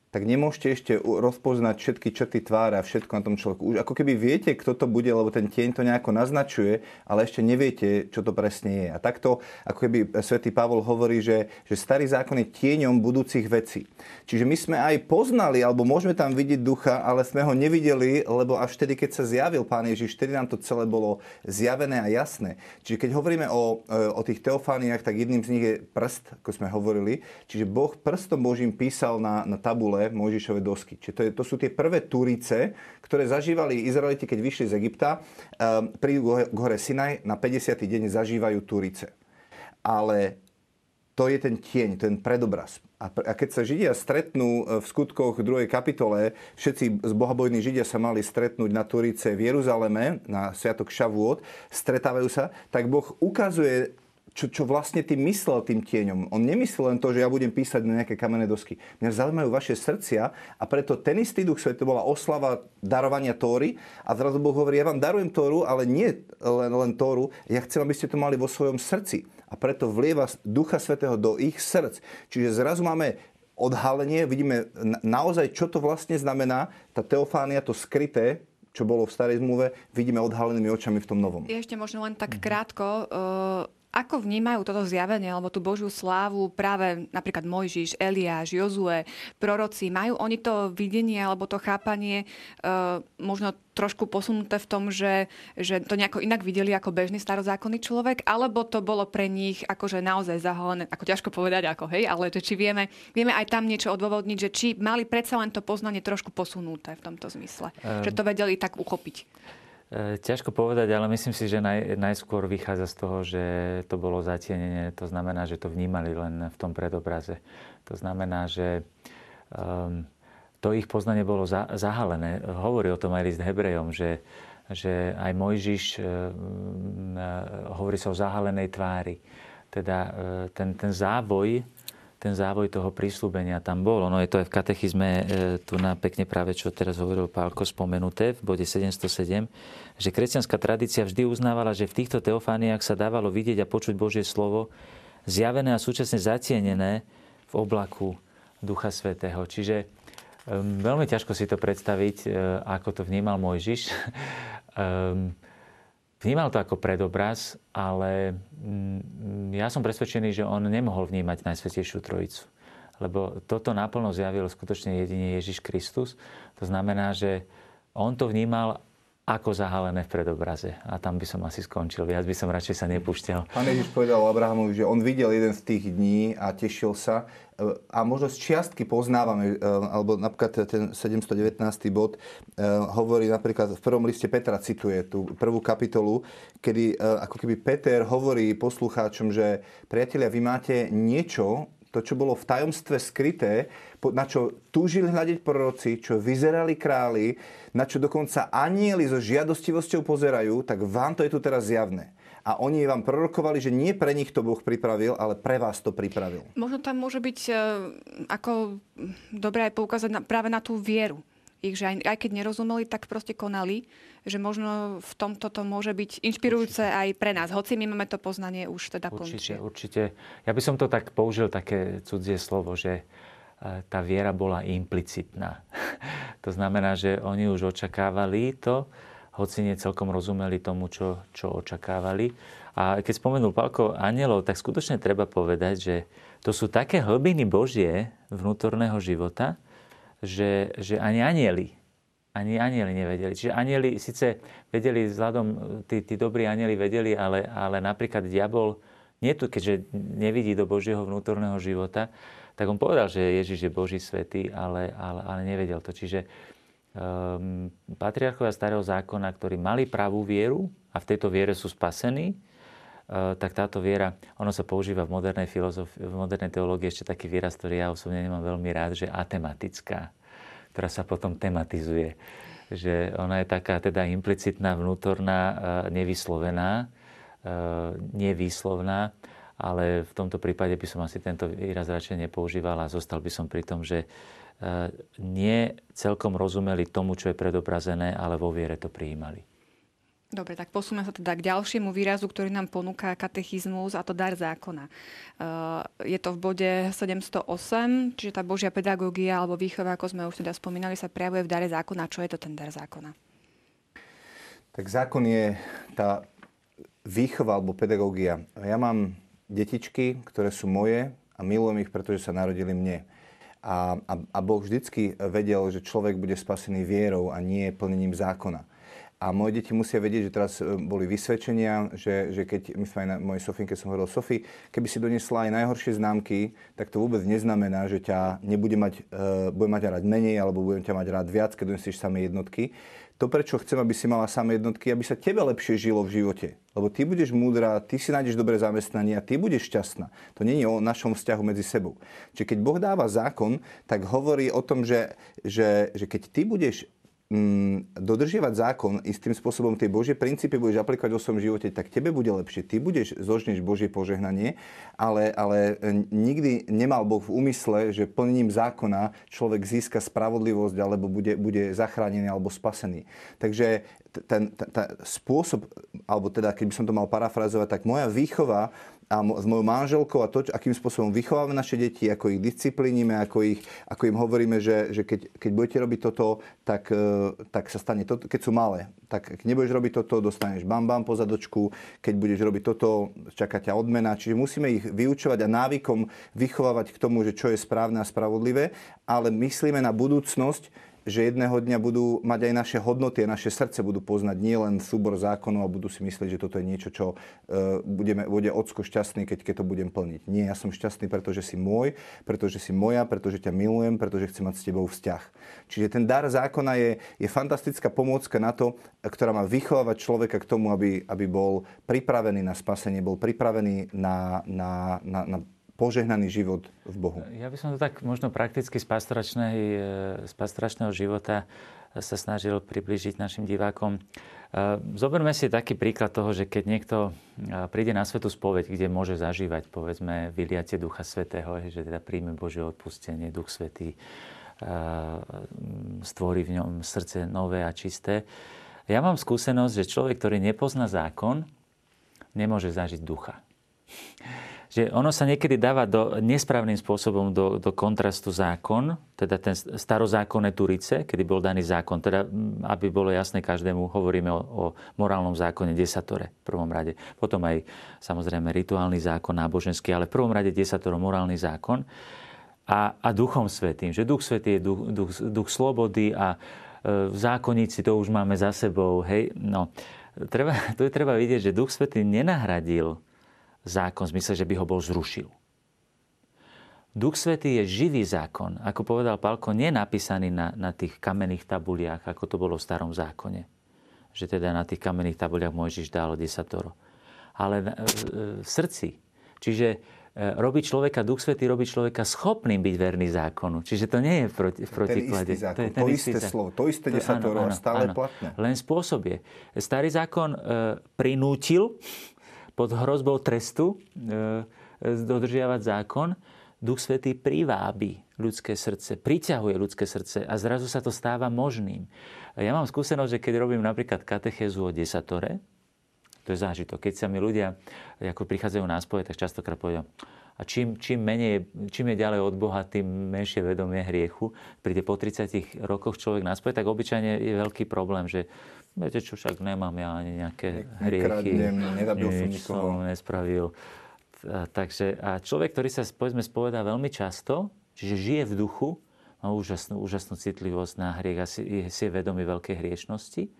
tak nemôžete ešte rozpoznať všetky črty tváre a všetko na tom človeku. Už ako keby viete, kto to bude, lebo ten tieň to nejako naznačuje, ale ešte neviete, čo to presne je. A takto, ako keby svätý Pavol hovorí, že, že starý zákon je tieňom budúcich vecí. Čiže my sme aj poznali, alebo môžeme tam vidieť ducha, ale sme ho nevideli, lebo až vtedy, keď sa zjavil Pán Ježiš, vtedy nám to celé bolo zjavené a jasné. Čiže keď hovoríme o, o tých teofániách, tak jedným z nich je prst, ako sme hovorili. Čiže Boh prstom Božím písal na, na tabule dole Mojžišove dosky. Čiže to, je, to sú tie prvé Turice, ktoré zažívali Izraeliti, keď vyšli z Egypta. Um, prídu k hore Sinaj, na 50. deň zažívajú Turice. Ale to je ten tieň, ten predobraz. A, a keď sa Židia stretnú e, v skutkoch 2. kapitole, všetci z bohabojní Židia sa mali stretnúť na Turice v Jeruzaleme, na Sviatok Šavúot, stretávajú sa, tak Boh ukazuje čo, čo vlastne tým myslel tým tieňom. On nemyslel len to, že ja budem písať na nejaké kamenné dosky. Mňa zaujímajú vaše srdcia a preto ten istý duch to bola oslava darovania Tóry a zrazu Boh hovorí, ja vám darujem Tóru, ale nie len, len Tóru, ja chcem, aby ste to mali vo svojom srdci. A preto vlieva Ducha Svetého do ich srdc. Čiže zrazu máme odhalenie, vidíme naozaj, čo to vlastne znamená, tá teofánia, to skryté, čo bolo v starej zmluve, vidíme odhalenými očami v tom novom. Ešte možno len tak krátko. Uh ako vnímajú toto zjavenie alebo tú Božiu slávu práve napríklad Mojžiš, Eliáš, Jozue, proroci? Majú oni to videnie alebo to chápanie uh, možno trošku posunuté v tom, že, že to nejako inak videli ako bežný starozákonný človek, alebo to bolo pre nich akože naozaj zahalené, ako ťažko povedať ako, hej, ale že či vieme, vieme aj tam niečo odôvodniť, že či mali predsa len to poznanie trošku posunuté v tomto zmysle, um, že to vedeli tak uchopiť. E, ťažko povedať, ale myslím si, že naj, najskôr vychádza z toho, že to bolo zatienenie. To znamená, že to vnímali len v tom predobraze. To znamená, že um, to ich poznanie bolo za, zahalené. Hovorí o tom aj list Hebrejom, že, že aj Mojžiš, e, hovorí sa o zahalenej tvári. Teda ten, ten závoj, ten závoj toho prísľubenia tam bol. Ono je to aj v katechizme e, tu na pekne práve, čo teraz hovoril Pálko spomenuté v bode 707, že kresťanská tradícia vždy uznávala, že v týchto teofániách sa dávalo vidieť a počuť Božie slovo, zjavené a súčasne zatienené v oblaku Ducha Svetého. Čiže um, veľmi ťažko si to predstaviť, uh, ako to vnímal Mojžiš. [LAUGHS] um, vnímal to ako predobraz, ale um, ja som presvedčený, že on nemohol vnímať Najsvetejšiu Trojicu. Lebo toto naplno zjavil skutočne jedine Ježiš Kristus. To znamená, že on to vnímal ako zahalené v predobraze. A tam by som asi skončil. Viac by som radšej sa nepúšťal. Pán Ježiš povedal Abrahamovi, že on videl jeden z tých dní a tešil sa. A možno z čiastky poznávame, e, alebo napríklad ten 719. bod e, hovorí napríklad v prvom liste Petra, cituje tú prvú kapitolu, kedy e, ako keby Peter hovorí poslucháčom, že priatelia, vy máte niečo, to, čo bolo v tajomstve skryté, na čo túžili hľadiť proroci, čo vyzerali králi, na čo dokonca anieli so žiadostivosťou pozerajú, tak vám to je tu teraz zjavné. A oni vám prorokovali, že nie pre nich to Boh pripravil, ale pre vás to pripravil. Možno tam môže byť e, ako dobré aj poukázať na, práve na tú vieru. Ich, že aj, aj keď nerozumeli, tak proste konali, že možno v tomto to môže byť inšpirujúce určite. aj pre nás, hoci my máme to poznanie už teda Určite, plnšie. určite. Ja by som to tak použil, také cudzie slovo, že e, tá viera bola implicitná. [LAUGHS] to znamená, že oni už očakávali to, hoci nie celkom rozumeli tomu, čo, čo očakávali. A keď spomenul Palko anielov, tak skutočne treba povedať, že to sú také hlbiny Božie vnútorného života, že, že ani anieli, ani anieli nevedeli. Čiže anieli síce vedeli vzhľadom, tí, tí dobrí anieli vedeli, ale, ale napríklad diabol, nie tu, keďže nevidí do Božieho vnútorného života, tak on povedal, že Ježiš je Boží svetý, ale, ale, ale nevedel to. Čiže um, patriarchovia starého zákona, ktorí mali pravú vieru a v tejto viere sú spasení, uh, tak táto viera, ono sa používa v modernej filozofii, v modernej teológii ešte taký výraz, ktorý ja osobne nemám veľmi rád, že atematická, ktorá sa potom tematizuje. Že ona je taká teda implicitná, vnútorná, uh, nevyslovená, uh, nevýslovná, ale v tomto prípade by som asi tento výraz radšej nepoužíval a zostal by som pri tom, že E, nie celkom rozumeli tomu, čo je predobrazené, ale vo viere to prijímali. Dobre, tak posúme sa teda k ďalšiemu výrazu, ktorý nám ponúka katechizmus a to dar zákona. E, je to v bode 708, čiže tá Božia pedagógia alebo výchova, ako sme už teda spomínali, sa prejavuje v dare zákona. Čo je to ten dar zákona? Tak zákon je tá výchova alebo pedagógia. Ja mám detičky, ktoré sú moje a milujem ich, pretože sa narodili mne. A, a, a Boh vždycky vedel, že človek bude spasený vierou a nie plnením zákona. A moje deti musia vedieť, že teraz e, boli vysvedčenia, že, že keď, my sme aj na mojej Sofinke som hovoril, Sofi, keby si donesla aj najhoršie známky, tak to vôbec neznamená, že ťa nebude mať, uh, bude mať rád menej, alebo budem ťa mať rád viac, keď donesieš samé jednotky to, prečo chcem, aby si mala samé jednotky, aby sa tebe lepšie žilo v živote. Lebo ty budeš múdra, ty si nájdeš dobré zamestnanie a ty budeš šťastná. To nie je o našom vzťahu medzi sebou. Čiže keď Boh dáva zákon, tak hovorí o tom, že, že, že keď ty budeš mm, dodržiavať zákon istým spôsobom tie Božie princípy budeš aplikovať vo svojom živote, tak tebe bude lepšie. Ty budeš zožneš Božie požehnanie, ale, ale nikdy nemal Boh v úmysle, že plnením zákona človek získa spravodlivosť alebo bude, bude zachránený alebo spasený. Takže ten, ten, ten spôsob, alebo teda, keď by som to mal parafrazovať, tak moja výchova a s mojou manželkou a to, akým spôsobom vychovávame naše deti, ako ich disciplínime, ako, ich, ako im hovoríme, že, že keď, keď budete robiť toto, tak, e, tak sa stane toto, keď sú malé. Tak keď nebudeš robiť toto, dostaneš bam bam po zadočku, keď budeš robiť toto, čaká ťa odmena. Čiže musíme ich vyučovať a návykom vychovávať k tomu, že čo je správne a spravodlivé, ale myslíme na budúcnosť, že jedného dňa budú mať aj naše hodnoty a naše srdce budú poznať nielen súbor zákonov a budú si myslieť, že toto je niečo, čo uh, budeme, bude ocko šťastný, keď, keď to budem plniť. Nie, ja som šťastný, pretože si môj, pretože si moja, pretože ťa milujem, pretože chcem mať s tebou vzťah. Čiže ten dar zákona je, je fantastická pomôcka na to, ktorá má vychovávať človeka k tomu, aby, aby bol pripravený na spasenie, bol pripravený na, na, na, na požehnaný život v Bohu. Ja by som to tak možno prakticky z, z pastoračného života sa snažil približiť našim divákom. Zoberme si taký príklad toho, že keď niekto príde na svetu spoveď, kde môže zažívať, povedzme, vyliatie Ducha Svetého, že teda príjme Božie odpustenie, Duch Svetý stvorí v ňom srdce nové a čisté. Ja mám skúsenosť, že človek, ktorý nepozná zákon, nemôže zažiť ducha že ono sa niekedy dáva do, nesprávnym spôsobom do, do kontrastu zákon, teda ten starozákonné Turice, kedy bol daný zákon. Teda, aby bolo jasné každému, hovoríme o, o morálnom zákone desatore v prvom rade. Potom aj samozrejme rituálny zákon, náboženský, ale v prvom rade desatoro morálny zákon. A, a duchom svetým, že duch svetý je duch, duch, duch slobody a e, zákonníci to už máme za sebou. Hej? No, treba, [LAUGHS] to je treba vidieť, že duch svetý nenahradil zákon v zmysle, že by ho bol zrušil. Duch Svetý je živý zákon. Ako povedal Palko, nie napísaný na, na tých kamenných tabuliach, ako to bolo v starom zákone. Že teda na tých kamenných tabuliach Mojžiš dal desatoro. Ale v, srdci. Čiže e, robí človeka, Duch Svetý robí človeka schopným byť verný zákonu. Čiže to nie je proti, v protiklade. Ten istý zákon, to, je ten to isté zákon. slovo, to isté desatoro, áno, áno, stále áno. platné. Len spôsob je. Starý zákon e, prinútil pod hrozbou trestu e, dodržiavať zákon, Duch Svetý privábi ľudské srdce, priťahuje ľudské srdce a zrazu sa to stáva možným. Ja mám skúsenosť, že keď robím napríklad katechézu o desatore, to je zážitok. Keď sa mi ľudia, ako prichádzajú na spoje, tak častokrát povedia, a čím, čím, menej, čím je ďalej od Boha, tým menšie vedomie hriechu. Príde po 30 rokoch človek na spoje, tak obyčajne je veľký problém, že Viete čo, však nemám ja ani nejaké ne, hriechy. Nezabil som nespravil. A, takže, a človek, ktorý sa povedzme spovedá veľmi často, čiže žije v duchu, má úžasnú, úžasnú citlivosť na hriech a si, si je vedomý veľkej hriešnosti.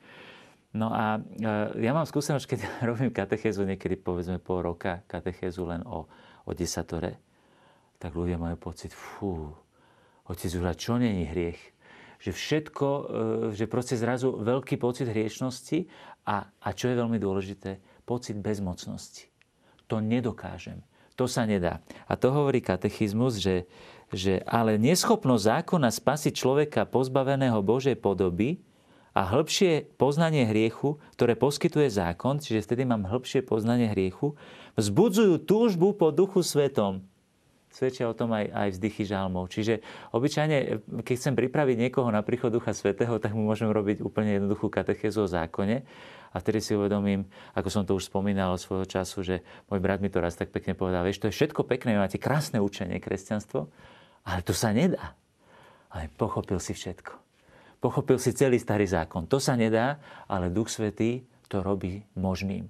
No a ja mám skúsenosť, keď [LAUGHS] robím katechézu niekedy povedzme pol roka, katechézu len o, o desatore, tak ľudia majú pocit, fú, otec už, čo není hriech? Že všetko, e, že proste zrazu veľký pocit hriešnosti a, a čo je veľmi dôležité, pocit bezmocnosti. To nedokážem. To sa nedá. A to hovorí katechizmus, že, že ale neschopnosť zákona spasiť človeka pozbaveného Božej podoby a hĺbšie poznanie hriechu, ktoré poskytuje zákon, čiže vtedy mám hĺbšie poznanie hriechu, vzbudzujú túžbu po duchu svetom, svedčia o tom aj, aj vzdychy žalmov. Čiže obyčajne, keď chcem pripraviť niekoho na príchod Ducha Svetého, tak mu môžem robiť úplne jednoduchú katechézu o zákone. A vtedy si uvedomím, ako som to už spomínal svojho času, že môj brat mi to raz tak pekne povedal, vieš, to je všetko pekné, máte krásne učenie kresťanstvo, ale to sa nedá. Ale pochopil si všetko. Pochopil si celý starý zákon. To sa nedá, ale Duch Svetý to robí možným.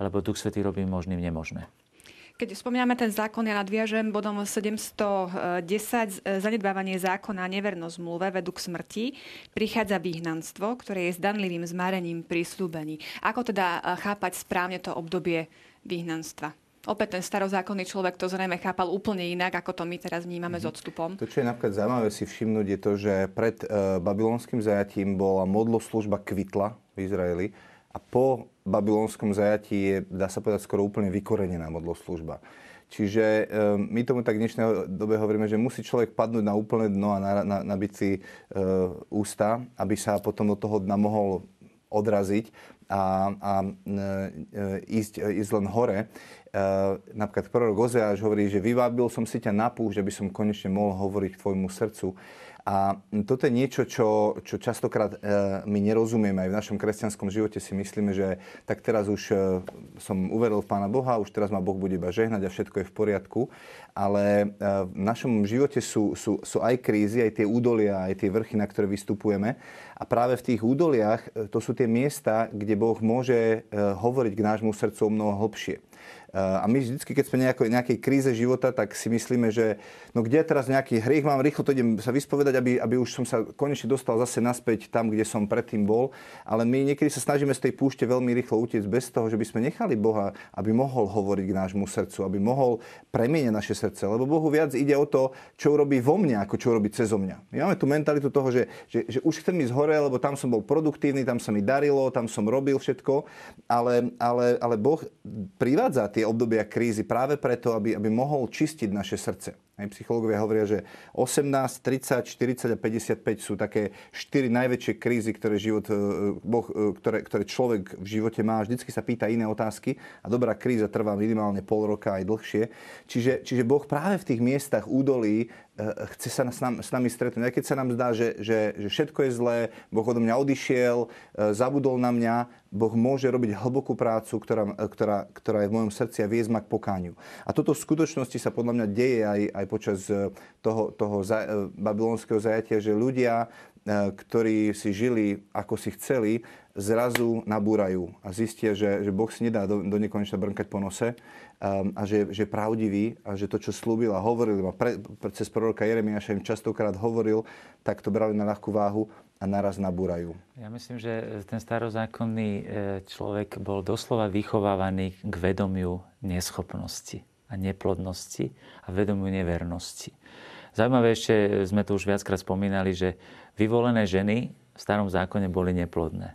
Lebo Duch Svetý robí možným nemožné. Keď spomíname ten zákon, ja nadviažem bodom 710, zanedbávanie zákona nevernosť zmluve vedú k smrti, prichádza vyhnanstvo, ktoré je zdanlivým zmárením prísľubení. Ako teda e, chápať správne to obdobie vyhnanstva? Opäť ten starozákonný človek to zrejme chápal úplne inak, ako to my teraz vnímame mm-hmm. s odstupom. To, čo je napríklad zaujímavé si všimnúť, je to, že pred uh, babylonským zajatím bola modloslužba kvitla v Izraeli a po babylonskom zajatí je, dá sa povedať, skoro úplne vykorenená modloslužba. Čiže e, my tomu tak v dnešnej dobe hovoríme, že musí človek padnúť na úplné dno a na, na, nabiť si e, ústa, aby sa potom do toho dna mohol odraziť a, a e, ísť, ísť len hore. E, napríklad prorok Ozeáš hovorí, že vyvábil som si ťa na púšť, aby som konečne mohol hovoriť k tvojmu srdcu. A toto je niečo, čo, čo častokrát e, my nerozumieme aj v našom kresťanskom živote si myslíme, že tak teraz už e, som uveril v Pána Boha, už teraz ma Boh bude iba žehnať a všetko je v poriadku. Ale e, v našom živote sú, sú, sú aj krízy, aj tie údolia, aj tie vrchy, na ktoré vystupujeme. A práve v tých údoliach to sú tie miesta, kde Boh môže hovoriť k nášmu srdcu o mnoho hlbšie. A my vždy, keď sme v nejakej kríze života, tak si myslíme, že no kde teraz nejaký hriech, mám rýchlo to idem sa vyspovedať, aby, aby už som sa konečne dostal zase naspäť tam, kde som predtým bol. Ale my niekedy sa snažíme z tej púšte veľmi rýchlo utiecť bez toho, že by sme nechali Boha, aby mohol hovoriť k nášmu srdcu, aby mohol premieniť naše srdce. Lebo Bohu viac ide o to, čo urobí vo mne, ako čo urobí cez mňa. My máme tú mentalitu toho, že, že, že už chcem ísť hore, lebo tam som bol produktívny, tam sa mi darilo, tam som robil všetko, ale, ale, ale Boh privábi prichádza tie obdobia krízy práve preto, aby, aby mohol čistiť naše srdce. Aj psychológovia hovoria, že 18, 30, 40 a 55 sú také štyri najväčšie krízy, ktoré, život, e, boh, e, ktoré, ktoré človek v živote má. Vždycky sa pýta iné otázky a dobrá kríza trvá minimálne pol roka aj dlhšie. Čiže, čiže Boh práve v tých miestach údolí e, chce sa s nami, s nami stretnúť. Aj keď sa nám zdá, že, že, že všetko je zlé, Boh odo mňa odišiel, zabudol na mňa, Boh môže robiť hlbokú prácu, ktorá, ktorá, ktorá je v mojom srdci a viesť ma k pokániu. A toto v skutočnosti sa podľa mňa deje aj, aj počas e, toho, toho za, e, babylonského zajatia, že ľudia, e, ktorí si žili ako si chceli, zrazu nabúrajú a zistia, že, že Boh si nedá do, do nekonečna brnkať po nose a že, že pravdivý a že to, čo slúbil a hovoril, a pre, pre, cez proroka Jeremiáša im častokrát hovoril, tak to brali na ľahkú váhu a naraz nabúrajú. Ja myslím, že ten starozákonný človek bol doslova vychovávaný k vedomiu neschopnosti a neplodnosti a vedomiu nevernosti. Zaujímavé ešte, sme tu už viackrát spomínali, že vyvolené ženy v starom zákone boli neplodné.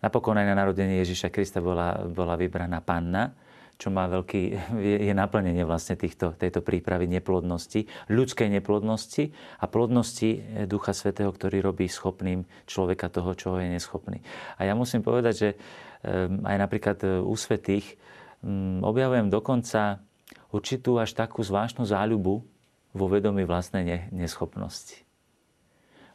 Napokon aj na narodenie Ježiša Krista bola, bola vybraná panna, čo má veľký, je naplnenie vlastne týchto, tejto prípravy neplodnosti, ľudskej neplodnosti a plodnosti Ducha Svetého, ktorý robí schopným človeka toho, čo je neschopný. A ja musím povedať, že ehm, aj napríklad eh, u svetých objavujem dokonca určitú až takú zvláštnu záľubu vo vedomí vlastnej neschopnosti.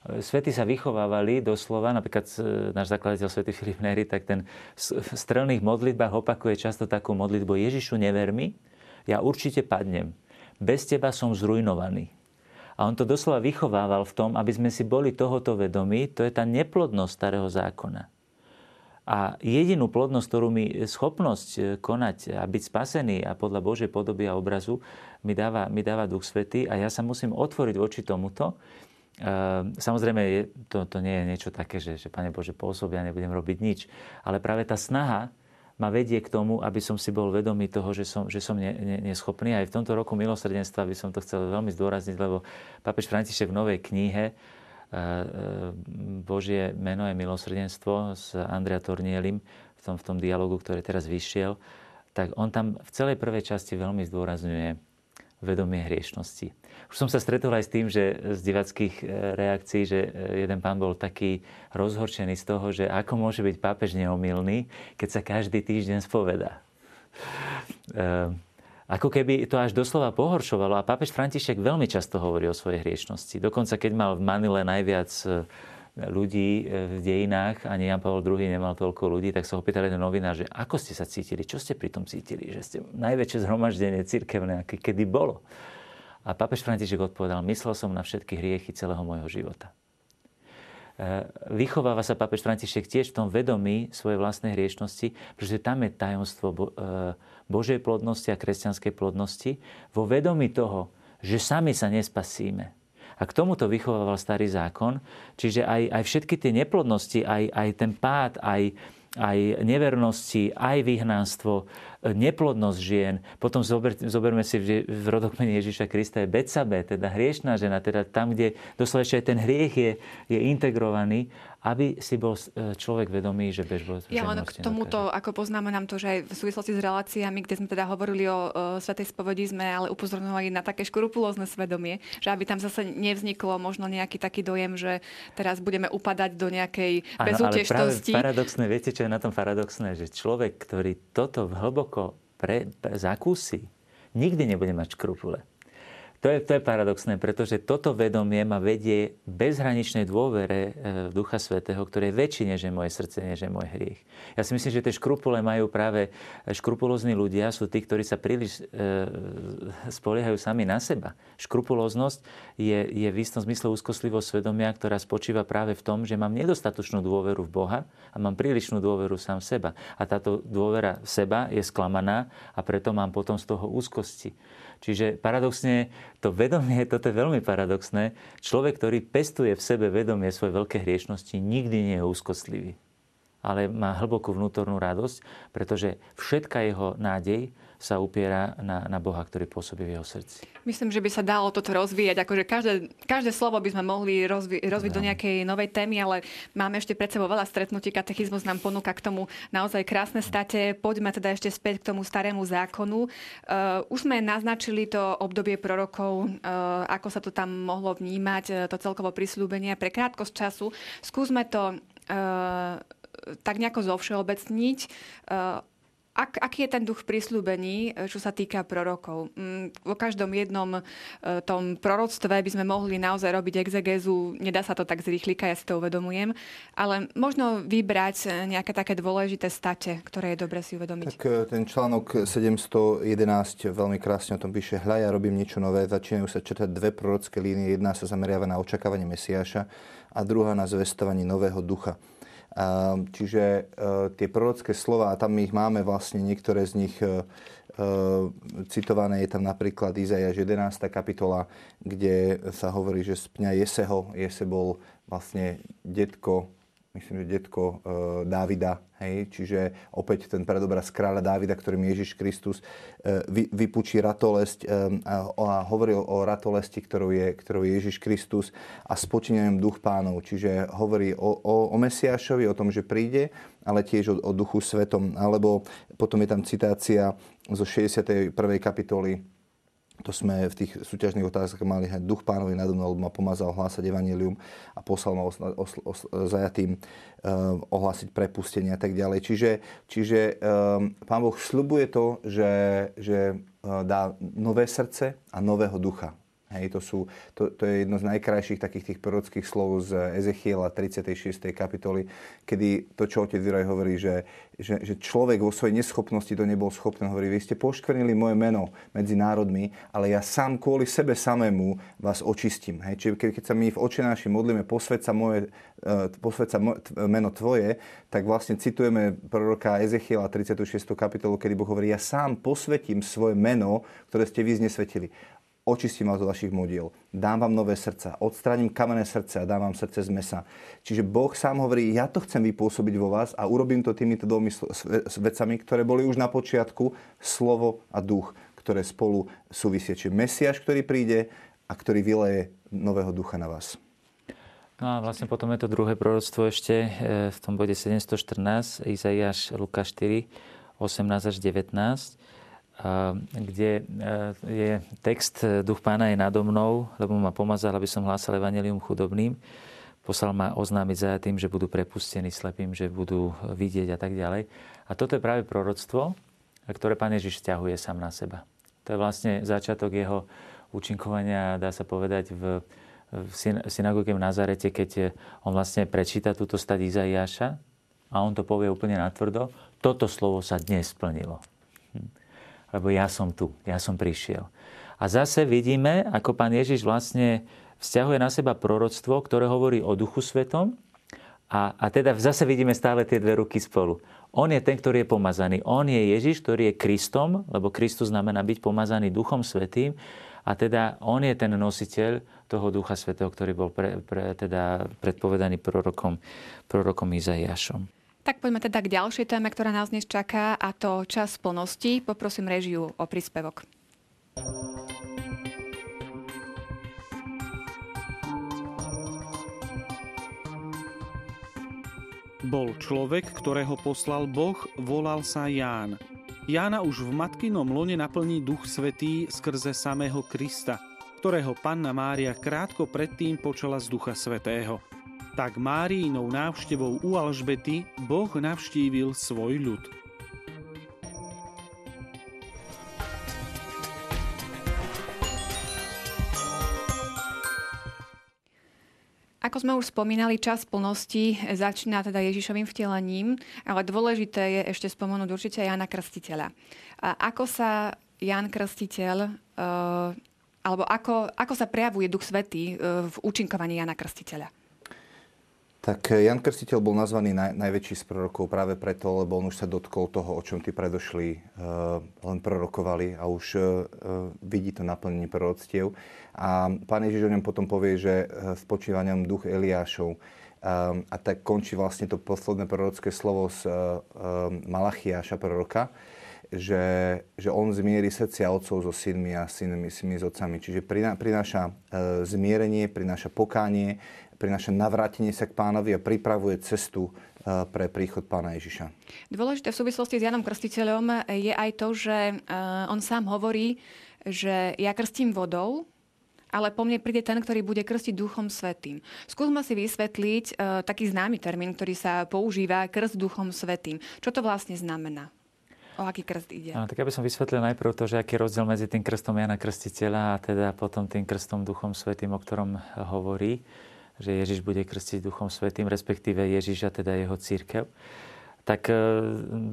Svety sa vychovávali doslova, napríklad náš zakladateľ Svetý Filip Neri, tak ten v strelných modlitbách opakuje často takú modlitbu Ježišu, never mi, ja určite padnem. Bez teba som zrujnovaný. A on to doslova vychovával v tom, aby sme si boli tohoto vedomí, to je tá neplodnosť starého zákona. A jedinú plodnosť, ktorú mi schopnosť e, konať a byť spasený a podľa Božej podoby a obrazu mi dáva, mi dáva Duch Svetý a ja sa musím otvoriť voči tomuto Ehm, samozrejme, to, to nie je niečo také, že, že Pane Bože, pôsobia, ja nebudem robiť nič. Ale práve tá snaha ma vedie k tomu, aby som si bol vedomý toho, že som, že som ne, ne, neschopný. Aj v tomto roku milosrdenstva by som to chcel veľmi zdôrazniť, lebo pápež František v novej knihe Božie meno je milosrdenstvo s Andrea Tornielim v tom, v tom dialogu, ktorý teraz vyšiel, tak on tam v celej prvej časti veľmi zdôrazňuje vedomie hriešnosti. Už som sa stretol aj s tým, že z divackých e, reakcií, že e, jeden pán bol taký rozhorčený z toho, že ako môže byť pápež neomilný, keď sa každý týždeň spovedá. E, ako keby to až doslova pohoršovalo. A pápež František veľmi často hovorí o svojej hriešnosti. Dokonca keď mal v Manile najviac ľudí v dejinách, ani Jan Pavel II nemal toľko ľudí, tak sa ho pýtali jeden novinár, že ako ste sa cítili, čo ste pri tom cítili, že ste najväčšie zhromaždenie cirkevné, aké kedy bolo. A pápež František odpovedal, myslel som na všetky hriechy celého môjho života. E, vychováva sa pápež František tiež v tom vedomí svojej vlastnej hriešnosti, pretože tam je tajomstvo e, Božej plodnosti a kresťanskej plodnosti, vo vedomí toho, že sami sa nespasíme. A k tomuto vychovával starý zákon, čiže aj, aj všetky tie neplodnosti, aj, aj ten pád, aj, aj nevernosti, aj vyhnánstvo, neplodnosť žien. Potom zober, zoberme si v, v rodokmene Ježiša Krista je Betsabe, teda hriešná žena, teda tam, kde doslova ešte aj ten hriech je, je integrovaný aby si bol e, človek vedomý, že bež bol Ja len k tomuto, ako poznáme nám to, že aj v súvislosti s reláciami, kde sme teda hovorili o, o Svetej spovedi, sme ale upozorňovali na také škrupulózne svedomie, že aby tam zase nevzniklo možno nejaký taký dojem, že teraz budeme upadať do nejakej ano, bezútešnosti. Ale paradoxné, viete, čo je na tom paradoxné? Že človek, ktorý toto hlboko pre, pre, zakúsi, nikdy nebude mať škrupule. To je, to je paradoxné, pretože toto vedomie ma vedie bezhraničnej dôvere e, Ducha Svetého, ktoré je väčší než je moje srdce, než môj hriech. Ja si myslím, že tie škrupule majú práve škrupulózni ľudia, sú tí, ktorí sa príliš e, spoliehajú sami na seba. Škrupulóznosť je, je v istom zmysle úzkostlivosť svedomia, ktorá spočíva práve v tom, že mám nedostatočnú dôveru v Boha a mám prílišnú dôveru sám v seba. A táto dôvera v seba je sklamaná a preto mám potom z toho úzkosti. Čiže paradoxne to vedomie, [LAUGHS] toto je veľmi paradoxné, človek, ktorý pestuje v sebe vedomie svoje veľké hriešnosti, nikdy nie je úzkostlivý. Ale má hlbokú vnútornú radosť, pretože všetka jeho nádej sa upiera na, na Boha, ktorý pôsobí v jeho srdci. Myslím, že by sa dalo toto rozvíjať. Akože každé, každé slovo by sme mohli rozvi- rozviť no. do nejakej novej témy, ale máme ešte pred sebou veľa stretnutí. Katechizmus nám ponúka k tomu naozaj krásne state. Poďme teda ešte späť k tomu starému zákonu. Uh, už sme naznačili to obdobie prorokov, uh, ako sa to tam mohlo vnímať, uh, to celkovo prislúbenie. Pre krátkosť času skúsme to uh, tak nejako zovšeobecniť. Uh, ak, aký je ten duch prislúbení, e, čo sa týka prorokov? Mm, vo každom jednom e, tom proroctve by sme mohli naozaj robiť exegézu, nedá sa to tak zrýchlika, ja si to uvedomujem, ale možno vybrať e, nejaké také dôležité state, ktoré je dobre si uvedomiť. Tak ten článok 711 veľmi krásne o tom píše, hľa ja robím niečo nové, začínajú sa črtať dve prorocké línie, jedna sa zameriava na očakávanie Mesiáša a druhá na zvestovanie nového ducha. Čiže e, tie prorocké slova, a tam ich máme vlastne niektoré z nich e, e, citované, je tam napríklad Izajaš 11. kapitola, kde sa hovorí, že z pňa Jeseho, Jese bol vlastne detko myslím, že detko e, Dávida, hej, čiže opäť ten predobraz kráľa Dávida, ktorým Ježiš Kristus e, vy, vypučí ratolesť e, a, hovoril o ratolesti, ktorou je, ktorou je Ježiš Kristus a spočínaním duch pánov, čiže hovorí o, o, o Mesiášovi, o tom, že príde, ale tiež o, o duchu svetom, alebo potom je tam citácia zo 61. kapitoly to sme v tých súťažných otázkach mali hať duch pánovi nado mnou, lebo ma pomazal hlásať evanelium a poslal ma os, os, os, zajatým um, ohlásiť prepustenie a tak ďalej. Čiže, čiže um, pán Boh slubuje to, že, že uh, dá nové srdce a nového ducha. Hej, to, sú, to, to je jedno z najkrajších takých tých prorockých slov z Ezechiela 36. kapitoly, kedy to, čo otec Viraj hovorí, že, že, že človek vo svojej neschopnosti to nebol schopný. Hovorí, vy ste poškvrnili moje meno medzi národmi, ale ja sám kvôli sebe samému vás očistím. Hej, čiže keď, keď sa my v očenáši modlíme, posved sa, moje, uh, meno tvoje, tak vlastne citujeme proroka Ezechiela 36. kapitolu, kedy Boh hovorí, ja sám posvetím svoje meno, ktoré ste vy znesvetili očistím vás od vašich modiel, dám vám nové srdca, odstraním kamenné srdce a dám vám srdce z mesa. Čiže Boh sám hovorí, ja to chcem vypôsobiť vo vás a urobím to týmito dvomi vecami, ktoré boli už na počiatku, slovo a duch, ktoré spolu súvisia. Čiže Mesiaš, ktorý príde a ktorý vyleje nového ducha na vás. No a vlastne potom je to druhé proroctvo ešte e, v tom bode 714, Izaiáš Luka 4, 18 až 19 kde e, je text e, Duch pána je nado mnou, lebo ma pomazal, aby som hlásal evanelium chudobným. Poslal ma oznámiť za tým, že budú prepustení slepým, že budú vidieť a tak ďalej. A toto je práve proroctvo, ktoré pán Ježiš stiahuje sám na seba. To je vlastne začiatok jeho účinkovania, dá sa povedať, v, v synagóge v Nazarete, keď on vlastne prečíta túto stať Izaiáša a on to povie úplne natvrdo. Toto slovo sa dnes splnilo lebo ja som tu, ja som prišiel. A zase vidíme, ako pán Ježiš vlastne vzťahuje na seba proroctvo, ktoré hovorí o Duchu Svetom a, a teda zase vidíme stále tie dve ruky spolu. On je ten, ktorý je pomazaný. On je Ježiš, ktorý je Kristom, lebo Kristus znamená byť pomazaný Duchom Svetým a teda on je ten nositeľ toho Ducha Svetého, ktorý bol pre, pre, teda predpovedaný prorokom, prorokom Izaiášom. Tak poďme teda k ďalšej téme, ktorá nás dnes čaká, a to čas plnosti. Poprosím režiu o príspevok. Bol človek, ktorého poslal Boh, volal sa Ján. Jána už v matkinom lone naplní Duch Svetý skrze samého Krista, ktorého panna Mária krátko predtým počala z Ducha Svetého – tak Máriinou návštevou u Alžbety Boh navštívil svoj ľud. Ako sme už spomínali, čas plnosti začína teda Ježišovým vtelením, ale dôležité je ešte spomenúť určite Jana Krstiteľa. A ako sa Jan Krstiteľ, uh, alebo ako, ako sa prejavuje Duch Svetý uh, v účinkovaní Jana Krstiteľa? Tak eh, Jan Krstiteľ bol nazvaný naj, najväčší z prorokov práve preto, lebo on už sa dotkol toho, o čom tí predošli uh, len prorokovali a už uh, vidí to naplnenie proroctiev. A pán Ježiš o ňom potom povie, že spočíva ňom duch Eliášov. Um, a tak končí vlastne to posledné prorocké slovo z uh, Malachiáša proroka, že, že on zmierí srdcia otcov so synmi a synmi, synmi s otcami. Čiže prináša e, zmierenie, prináša pokánie, prináša navrátenie sa k pánovi a pripravuje cestu e, pre príchod pána Ježiša. Dôležité v súvislosti s Janom Krstiteľom je aj to, že on sám hovorí, že ja krstím vodou, ale po mne príde ten, ktorý bude krstiť Duchom Svetým. Skúsme si vysvetliť uh, taký známy termín, ktorý sa používa, krst Duchom Svetým. Čo to vlastne znamená? O aký krst ide? No, tak ja by som vysvetlil najprv to, že aký je rozdiel medzi tým krstom Jana Krstiteľa a teda potom tým krstom Duchom Svetým, o ktorom hovorí, že Ježiš bude krstiť Duchom Svetým, respektíve Ježiš a teda jeho církev tak e,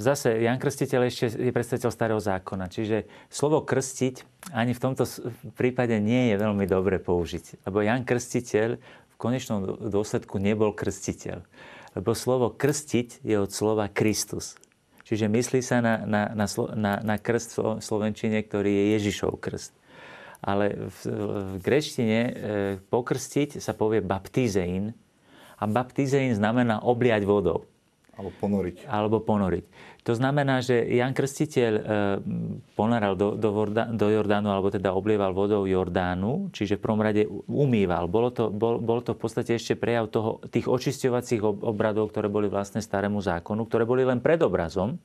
zase Jan Krstiteľ ešte je predstaviteľ starého zákona. Čiže slovo krstiť ani v tomto prípade nie je veľmi dobre použiť. Lebo Jan Krstiteľ v konečnom dôsledku nebol krstiteľ. Lebo slovo krstiť je od slova Kristus. Čiže myslí sa na, na, na, na, na krst v Slovenčine, ktorý je Ježišov krst. Ale v, v greštine e, pokrstiť sa povie baptizein. A baptizein znamená obliať vodou. Alebo ponoriť. Alebo ponoriť. To znamená, že Jan Krstiteľ e, ponaral do, do, do Jordánu, alebo teda oblieval vodou Jordánu, čiže v prvom rade umýval. Bolo to, bol, bol to v podstate ešte prejav toho, tých očisťovacích obradov, ktoré boli vlastne starému zákonu, ktoré boli len predobrazom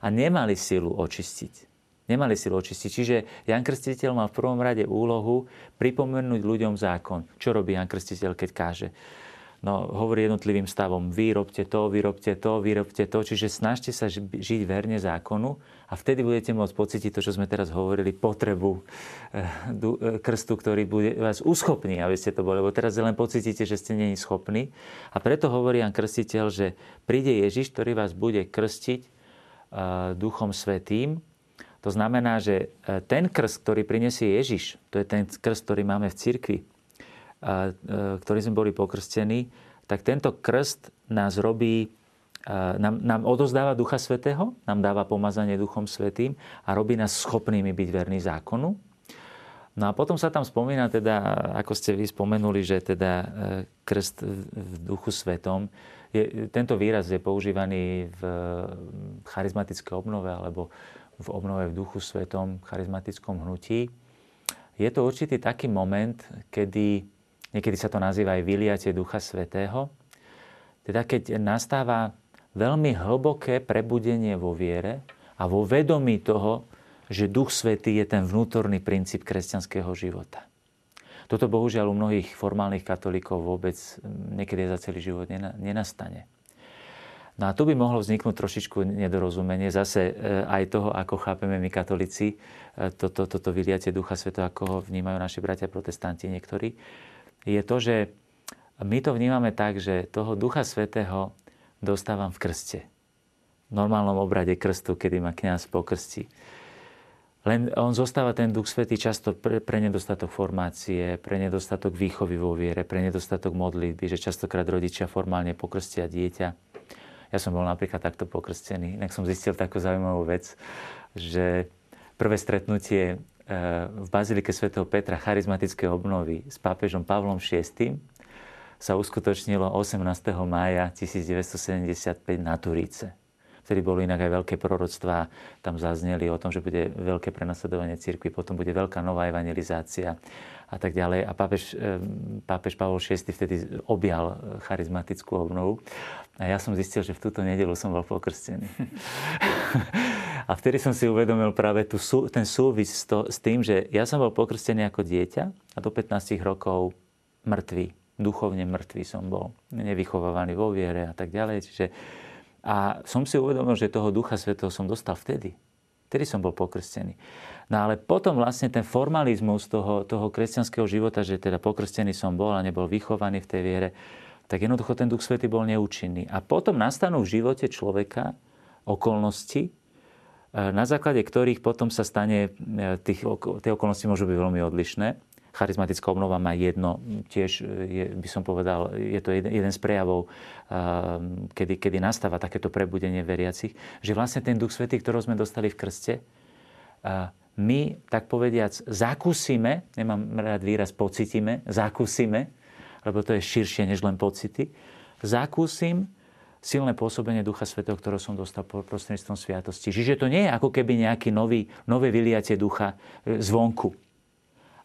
a nemali silu očistiť. Nemali silu očistiť. Čiže Jan Krstiteľ mal v prvom rade úlohu pripomenúť ľuďom zákon. Čo robí Jan Krstiteľ, keď káže? No, hovorí jednotlivým stavom, vyrobte to, vyrobte to, vyrobte to, čiže snažte sa žiť verne zákonu a vtedy budete môcť pocítiť to, čo sme teraz hovorili, potrebu eh, eh, krstu, ktorý bude vás uschopný, aby ste to boli, lebo teraz len pocítite, že ste není schopní. A preto hovorí Jan Krstiteľ, že príde Ježiš, ktorý vás bude krstiť eh, Duchom Svetým, to znamená, že ten krst, ktorý prinesie Ježiš, to je ten krst, ktorý máme v cirkvi, ktorí sme boli pokrstení, tak tento krst nás robí, nám, nám odozdáva Ducha Svetého, nám dáva pomazanie Duchom Svetým a robí nás schopnými byť verní zákonu. No a potom sa tam spomína teda, ako ste vy spomenuli, že teda e, krst v Duchu Svetom, je, tento výraz je používaný v charizmatickej obnove alebo v obnove v Duchu Svetom, charizmatickom hnutí. Je to určitý taký moment, kedy Niekedy sa to nazýva aj vyliatie Ducha Svetého. Teda keď nastáva veľmi hlboké prebudenie vo viere a vo vedomí toho, že Duch Svetý je ten vnútorný princíp kresťanského života. Toto bohužiaľ u mnohých formálnych katolíkov vôbec niekedy za celý život nenastane. No a tu by mohlo vzniknúť trošičku nedorozumenie zase e, aj toho, ako chápeme my katolíci e, toto, toto vyliatie Ducha Svetého, ako ho vnímajú naši bratia protestanti niektorí je to, že my to vnímame tak, že toho Ducha Svetého dostávam v krste. V normálnom obrade krstu, kedy ma kňaz pokrstí. Len on zostáva ten Duch Svetý často pre, pre nedostatok formácie, pre nedostatok výchovy vo viere, pre nedostatok modlitby, že častokrát rodičia formálne pokrstia dieťa. Ja som bol napríklad takto pokrstený. Inak som zistil takú zaujímavú vec, že prvé stretnutie v Bazilike svätého Petra charizmatické obnovy s pápežom Pavlom VI sa uskutočnilo 18. mája 1975 na Turíce. Vtedy boli inak aj veľké proroctvá, tam zazneli o tom, že bude veľké prenasledovanie cirkvi, potom bude veľká nová evangelizácia a tak ďalej. A pápež, eh, pápež Pavol VI vtedy objal charizmatickú obnovu. A ja som zistil, že v túto nedelu som bol pokrstený. [LAUGHS] a vtedy som si uvedomil práve tú, ten súvis s, to, s tým, že ja som bol pokrstený ako dieťa a do 15 rokov mŕtvý. Duchovne mŕtvý som bol. Nevychovávaný vo viere a tak ďalej. Čiže, a som si uvedomil, že toho Ducha Svetého som dostal vtedy. Vtedy som bol pokrstený. No ale potom vlastne ten formalizmus toho, toho kresťanského života, že teda pokrstený som bol a nebol vychovaný v tej viere, tak jednoducho ten Duch Svety bol neúčinný. A potom nastanú v živote človeka okolnosti, e, na základe ktorých potom sa stane, e, tých, tie okolnosti môžu byť veľmi odlišné. Charizmatická obnova má jedno, tiež e, je, by som povedal, je to jeden, jeden z prejavov, kedy, kedy nastáva takéto prebudenie veriacich, že vlastne ten Duch Svetý, ktorý sme dostali v krste, my, tak povediac, zakúsime, nemám rád výraz pocitíme, zakúsime, lebo to je širšie než len pocity, zakúsim silné pôsobenie Ducha Svetého, ktoré som dostal prostredníctvom sviatosti. Čiže to nie je ako keby nejaký nový, nové vyliatie ducha e, zvonku.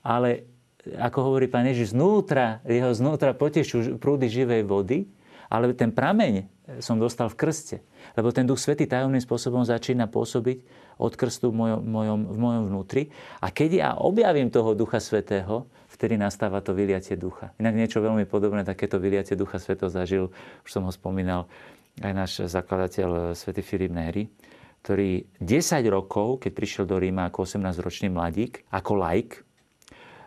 Ale ako hovorí pán Ježiš, znútra, jeho znútra potešú prúdy živej vody, ale ten prameň som dostal v krste. Lebo ten Duch Svetý tajomným spôsobom začína pôsobiť od krstu v mojom, mojom, v mojom vnútri. A keď ja objavím toho Ducha Svetého, vtedy nastáva to vyliatie ducha. Inak niečo veľmi podobné, takéto vyliatie ducha Svetého zažil, už som ho spomínal, aj náš zakladateľ svätý Filip Néry, ktorý 10 rokov, keď prišiel do Ríma ako 18-ročný mladík, ako laik,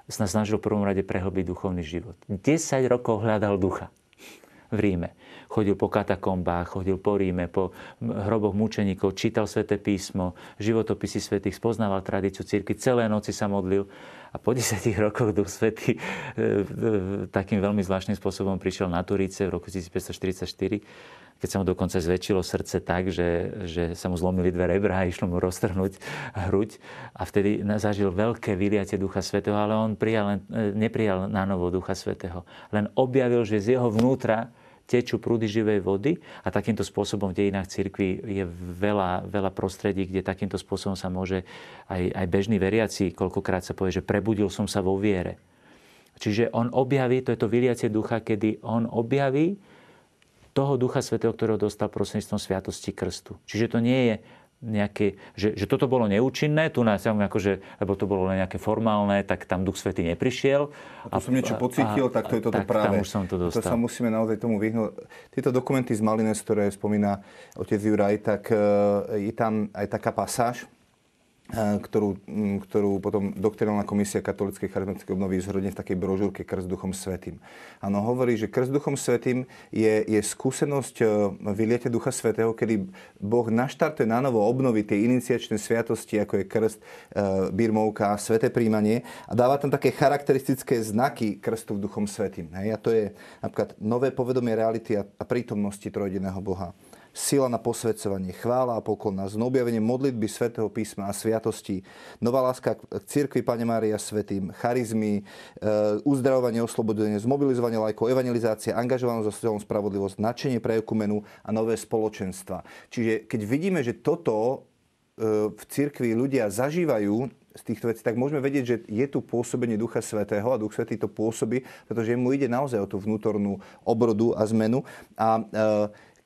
sa snažil v prvom rade prehlbiť duchovný život. 10 rokov hľadal ducha v Ríme. Chodil po katakombách, chodil po Ríme, po hroboch mučeníkov, čítal sväté písmo, životopisy svätých, spoznával tradíciu cirkvi, celé noci sa modlil. A po desiatich rokoch Duch Svetý e, e, takým veľmi zvláštnym spôsobom prišiel na Turíce v roku 1544 keď sa mu dokonca zväčšilo srdce tak, že, že sa mu zlomili dve rebra a išlo mu roztrhnúť hruď. A vtedy zažil veľké vyliatie Ducha Svetého, ale on prijal, e, neprijal na novo Ducha Svetého. Len objavil, že z jeho vnútra tečú prúdy živej vody a takýmto spôsobom v dejinách cirkvi je veľa, veľa prostredí, kde takýmto spôsobom sa môže aj, aj bežný veriaci, koľkokrát sa povie, že prebudil som sa vo viere. Čiže on objaví, to je to vyliacie ducha, kedy on objaví toho Ducha Svetého, ktorého dostal prostredníctvom Sviatosti Krstu. Čiže to nie je nejaké, že, že toto bolo neúčinné, tu nás akože, lebo to bolo len nejaké formálne, tak tam Duch Svetý neprišiel. A tu som niečo pocítil, a, tak to je toto tak, práve. Tam už som to dostal. To sa musíme naozaj tomu vyhnúť. Tieto dokumenty z Malines, ktoré spomína otec Juraj, tak e, je tam aj taká pasáž, ktorú, ktorú potom doktrinálna komisia katolíckej charizmatickej obnovy zhrnie v takej brožúrke Krst duchom svetým. Áno, hovorí, že Krst duchom svetým je, je skúsenosť e, vyliete ducha svetého, kedy Boh naštartuje na novo obnoví tie iniciačné sviatosti, ako je krst, e, birmovka, sveté príjmanie a dáva tam také charakteristické znaky krstu v duchom svetým. Hej? A to je napríklad nové povedomie reality a, a prítomnosti trojediného Boha sila na posvedcovanie, chvála a poklona, znobjavenie modlitby svätého písma a sviatosti, nová láska k cirkvi Pane Mária Svetým, charizmy, e, uzdravovanie, oslobodenie, zmobilizovanie lajkov, evangelizácia, angažovanosť za sociálnu spravodlivosť, nadšenie pre ekumenu a nové spoločenstva. Čiže keď vidíme, že toto e, v cirkvi ľudia zažívajú, z týchto vecí, tak môžeme vedieť, že je tu pôsobenie Ducha Svetého a Duch Svetý to pôsobí, pretože mu ide naozaj o tú vnútornú obrodu a zmenu. A e,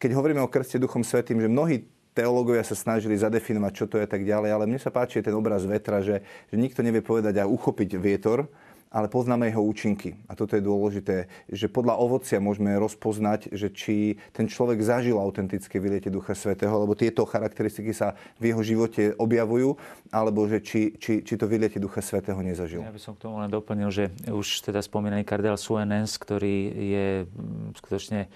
keď hovoríme o krste Duchom Svetým, že mnohí teológovia sa snažili zadefinovať, čo to je tak ďalej, ale mne sa páči ten obraz vetra, že, že nikto nevie povedať a uchopiť vietor, ale poznáme jeho účinky. A toto je dôležité, že podľa ovocia môžeme rozpoznať, že či ten človek zažil autentické vyliete Ducha Svetého, lebo tieto charakteristiky sa v jeho živote objavujú, alebo že či, či, či to vyliete Ducha Svetého nezažil. Ja by som k tomu len doplnil, že už teda spomínaný kardinál Suenens, ktorý je mm, skutočne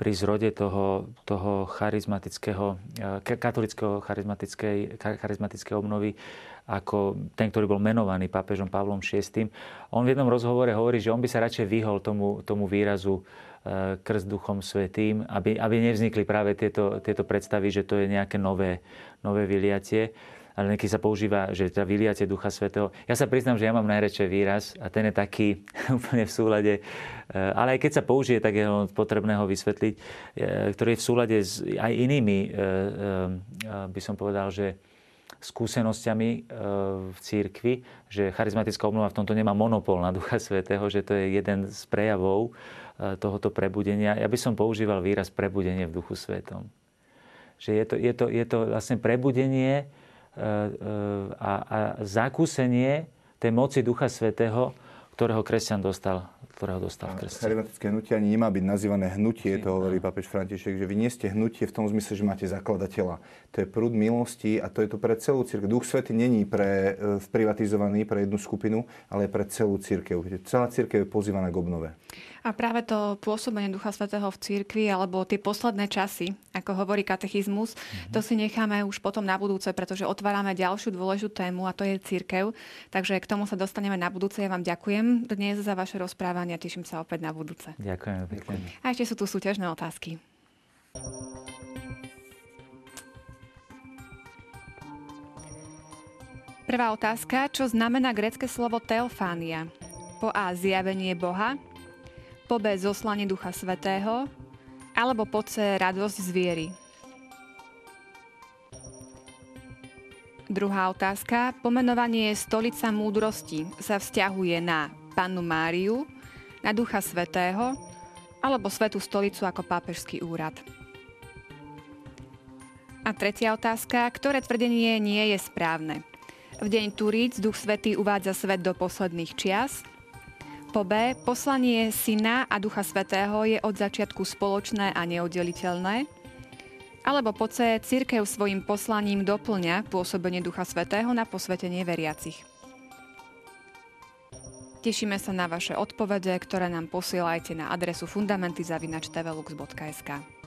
pri zrode toho, toho charizmatického, eh, katolického charizmatickej, charizmatickej obnovy ako ten, ktorý bol menovaný pápežom Pavlom VI. On v jednom rozhovore hovorí, že on by sa radšej vyhol tomu, tomu výrazu eh, krst duchom svetým, aby, aby nevznikli práve tieto, tieto predstavy, že to je nejaké nové, nové vyliatie ale niekedy sa používa, že teda vyliate Ducha Svetého. Ja sa priznám, že ja mám najradšej výraz a ten je taký [LAUGHS] úplne v súlade, eh, ale aj keď sa použije, tak je potrebné ho vysvetliť, eh, ktorý je v súlade s aj inými, eh, by som povedal, že skúsenosťami v církvi, že charizmatická obnova v tomto nemá monopol na Ducha Svetého, že to je jeden z prejavov tohoto prebudenia. Ja by som používal výraz prebudenie v Duchu Svetom. Že je to, je to, je to vlastne prebudenie, a, a zakúsenie tej moci Ducha Svetého, ktorého kresťan dostal, ktorého dostal v krste. Charizmatické hnutie ani nemá byť nazývané hnutie, to hovorí papež František, že vy nie ste hnutie v tom zmysle, že máte zakladateľa. To je prúd milosti a to je to pre celú církev. Duch Svetý není pre, e, privatizovaný pre jednu skupinu, ale pre celú církev. Celá církev je pozývaná k obnove. A práve to pôsobenie Ducha Svetého v cirkvi alebo tie posledné časy, ako hovorí katechizmus, mm-hmm. to si necháme už potom na budúce, pretože otvárame ďalšiu dôležitú tému a to je církev. Takže k tomu sa dostaneme na budúce. Ja vám ďakujem dnes za vaše rozprávanie a teším sa opäť na budúce. Ďakujem pekne. A ešte sú tu súťažné otázky. Prvá otázka. Čo znamená grecké slovo teofánia? Po A. Zjavenie Boha po B zoslanie Ducha Svetého, alebo po C radosť z viery? Druhá otázka. Pomenovanie stolica múdrosti sa vzťahuje na Pannu Máriu, na Ducha Svetého alebo Svetú stolicu ako pápežský úrad. A tretia otázka. Ktoré tvrdenie nie je správne? V deň Turíc Duch Svetý uvádza svet do posledných čias. Po B. Poslanie Syna a Ducha Svetého je od začiatku spoločné a neoddeliteľné. Alebo po C, církev svojim poslaním doplňa pôsobenie Ducha Svetého na posvetenie veriacich. Tešíme sa na vaše odpovede, ktoré nám posielajte na adresu fundamentizavinačtvelux.sk.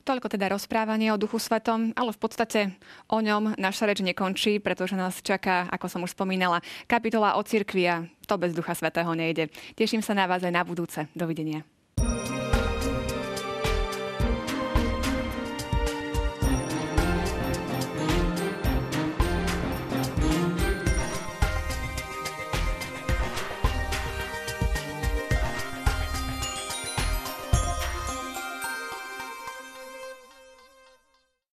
Toľko teda rozprávanie o Duchu Svetom, ale v podstate o ňom naša reč nekončí, pretože nás čaká, ako som už spomínala, kapitola o cirkvi a to bez Ducha Svetého nejde. Teším sa na vás aj na budúce. Dovidenia.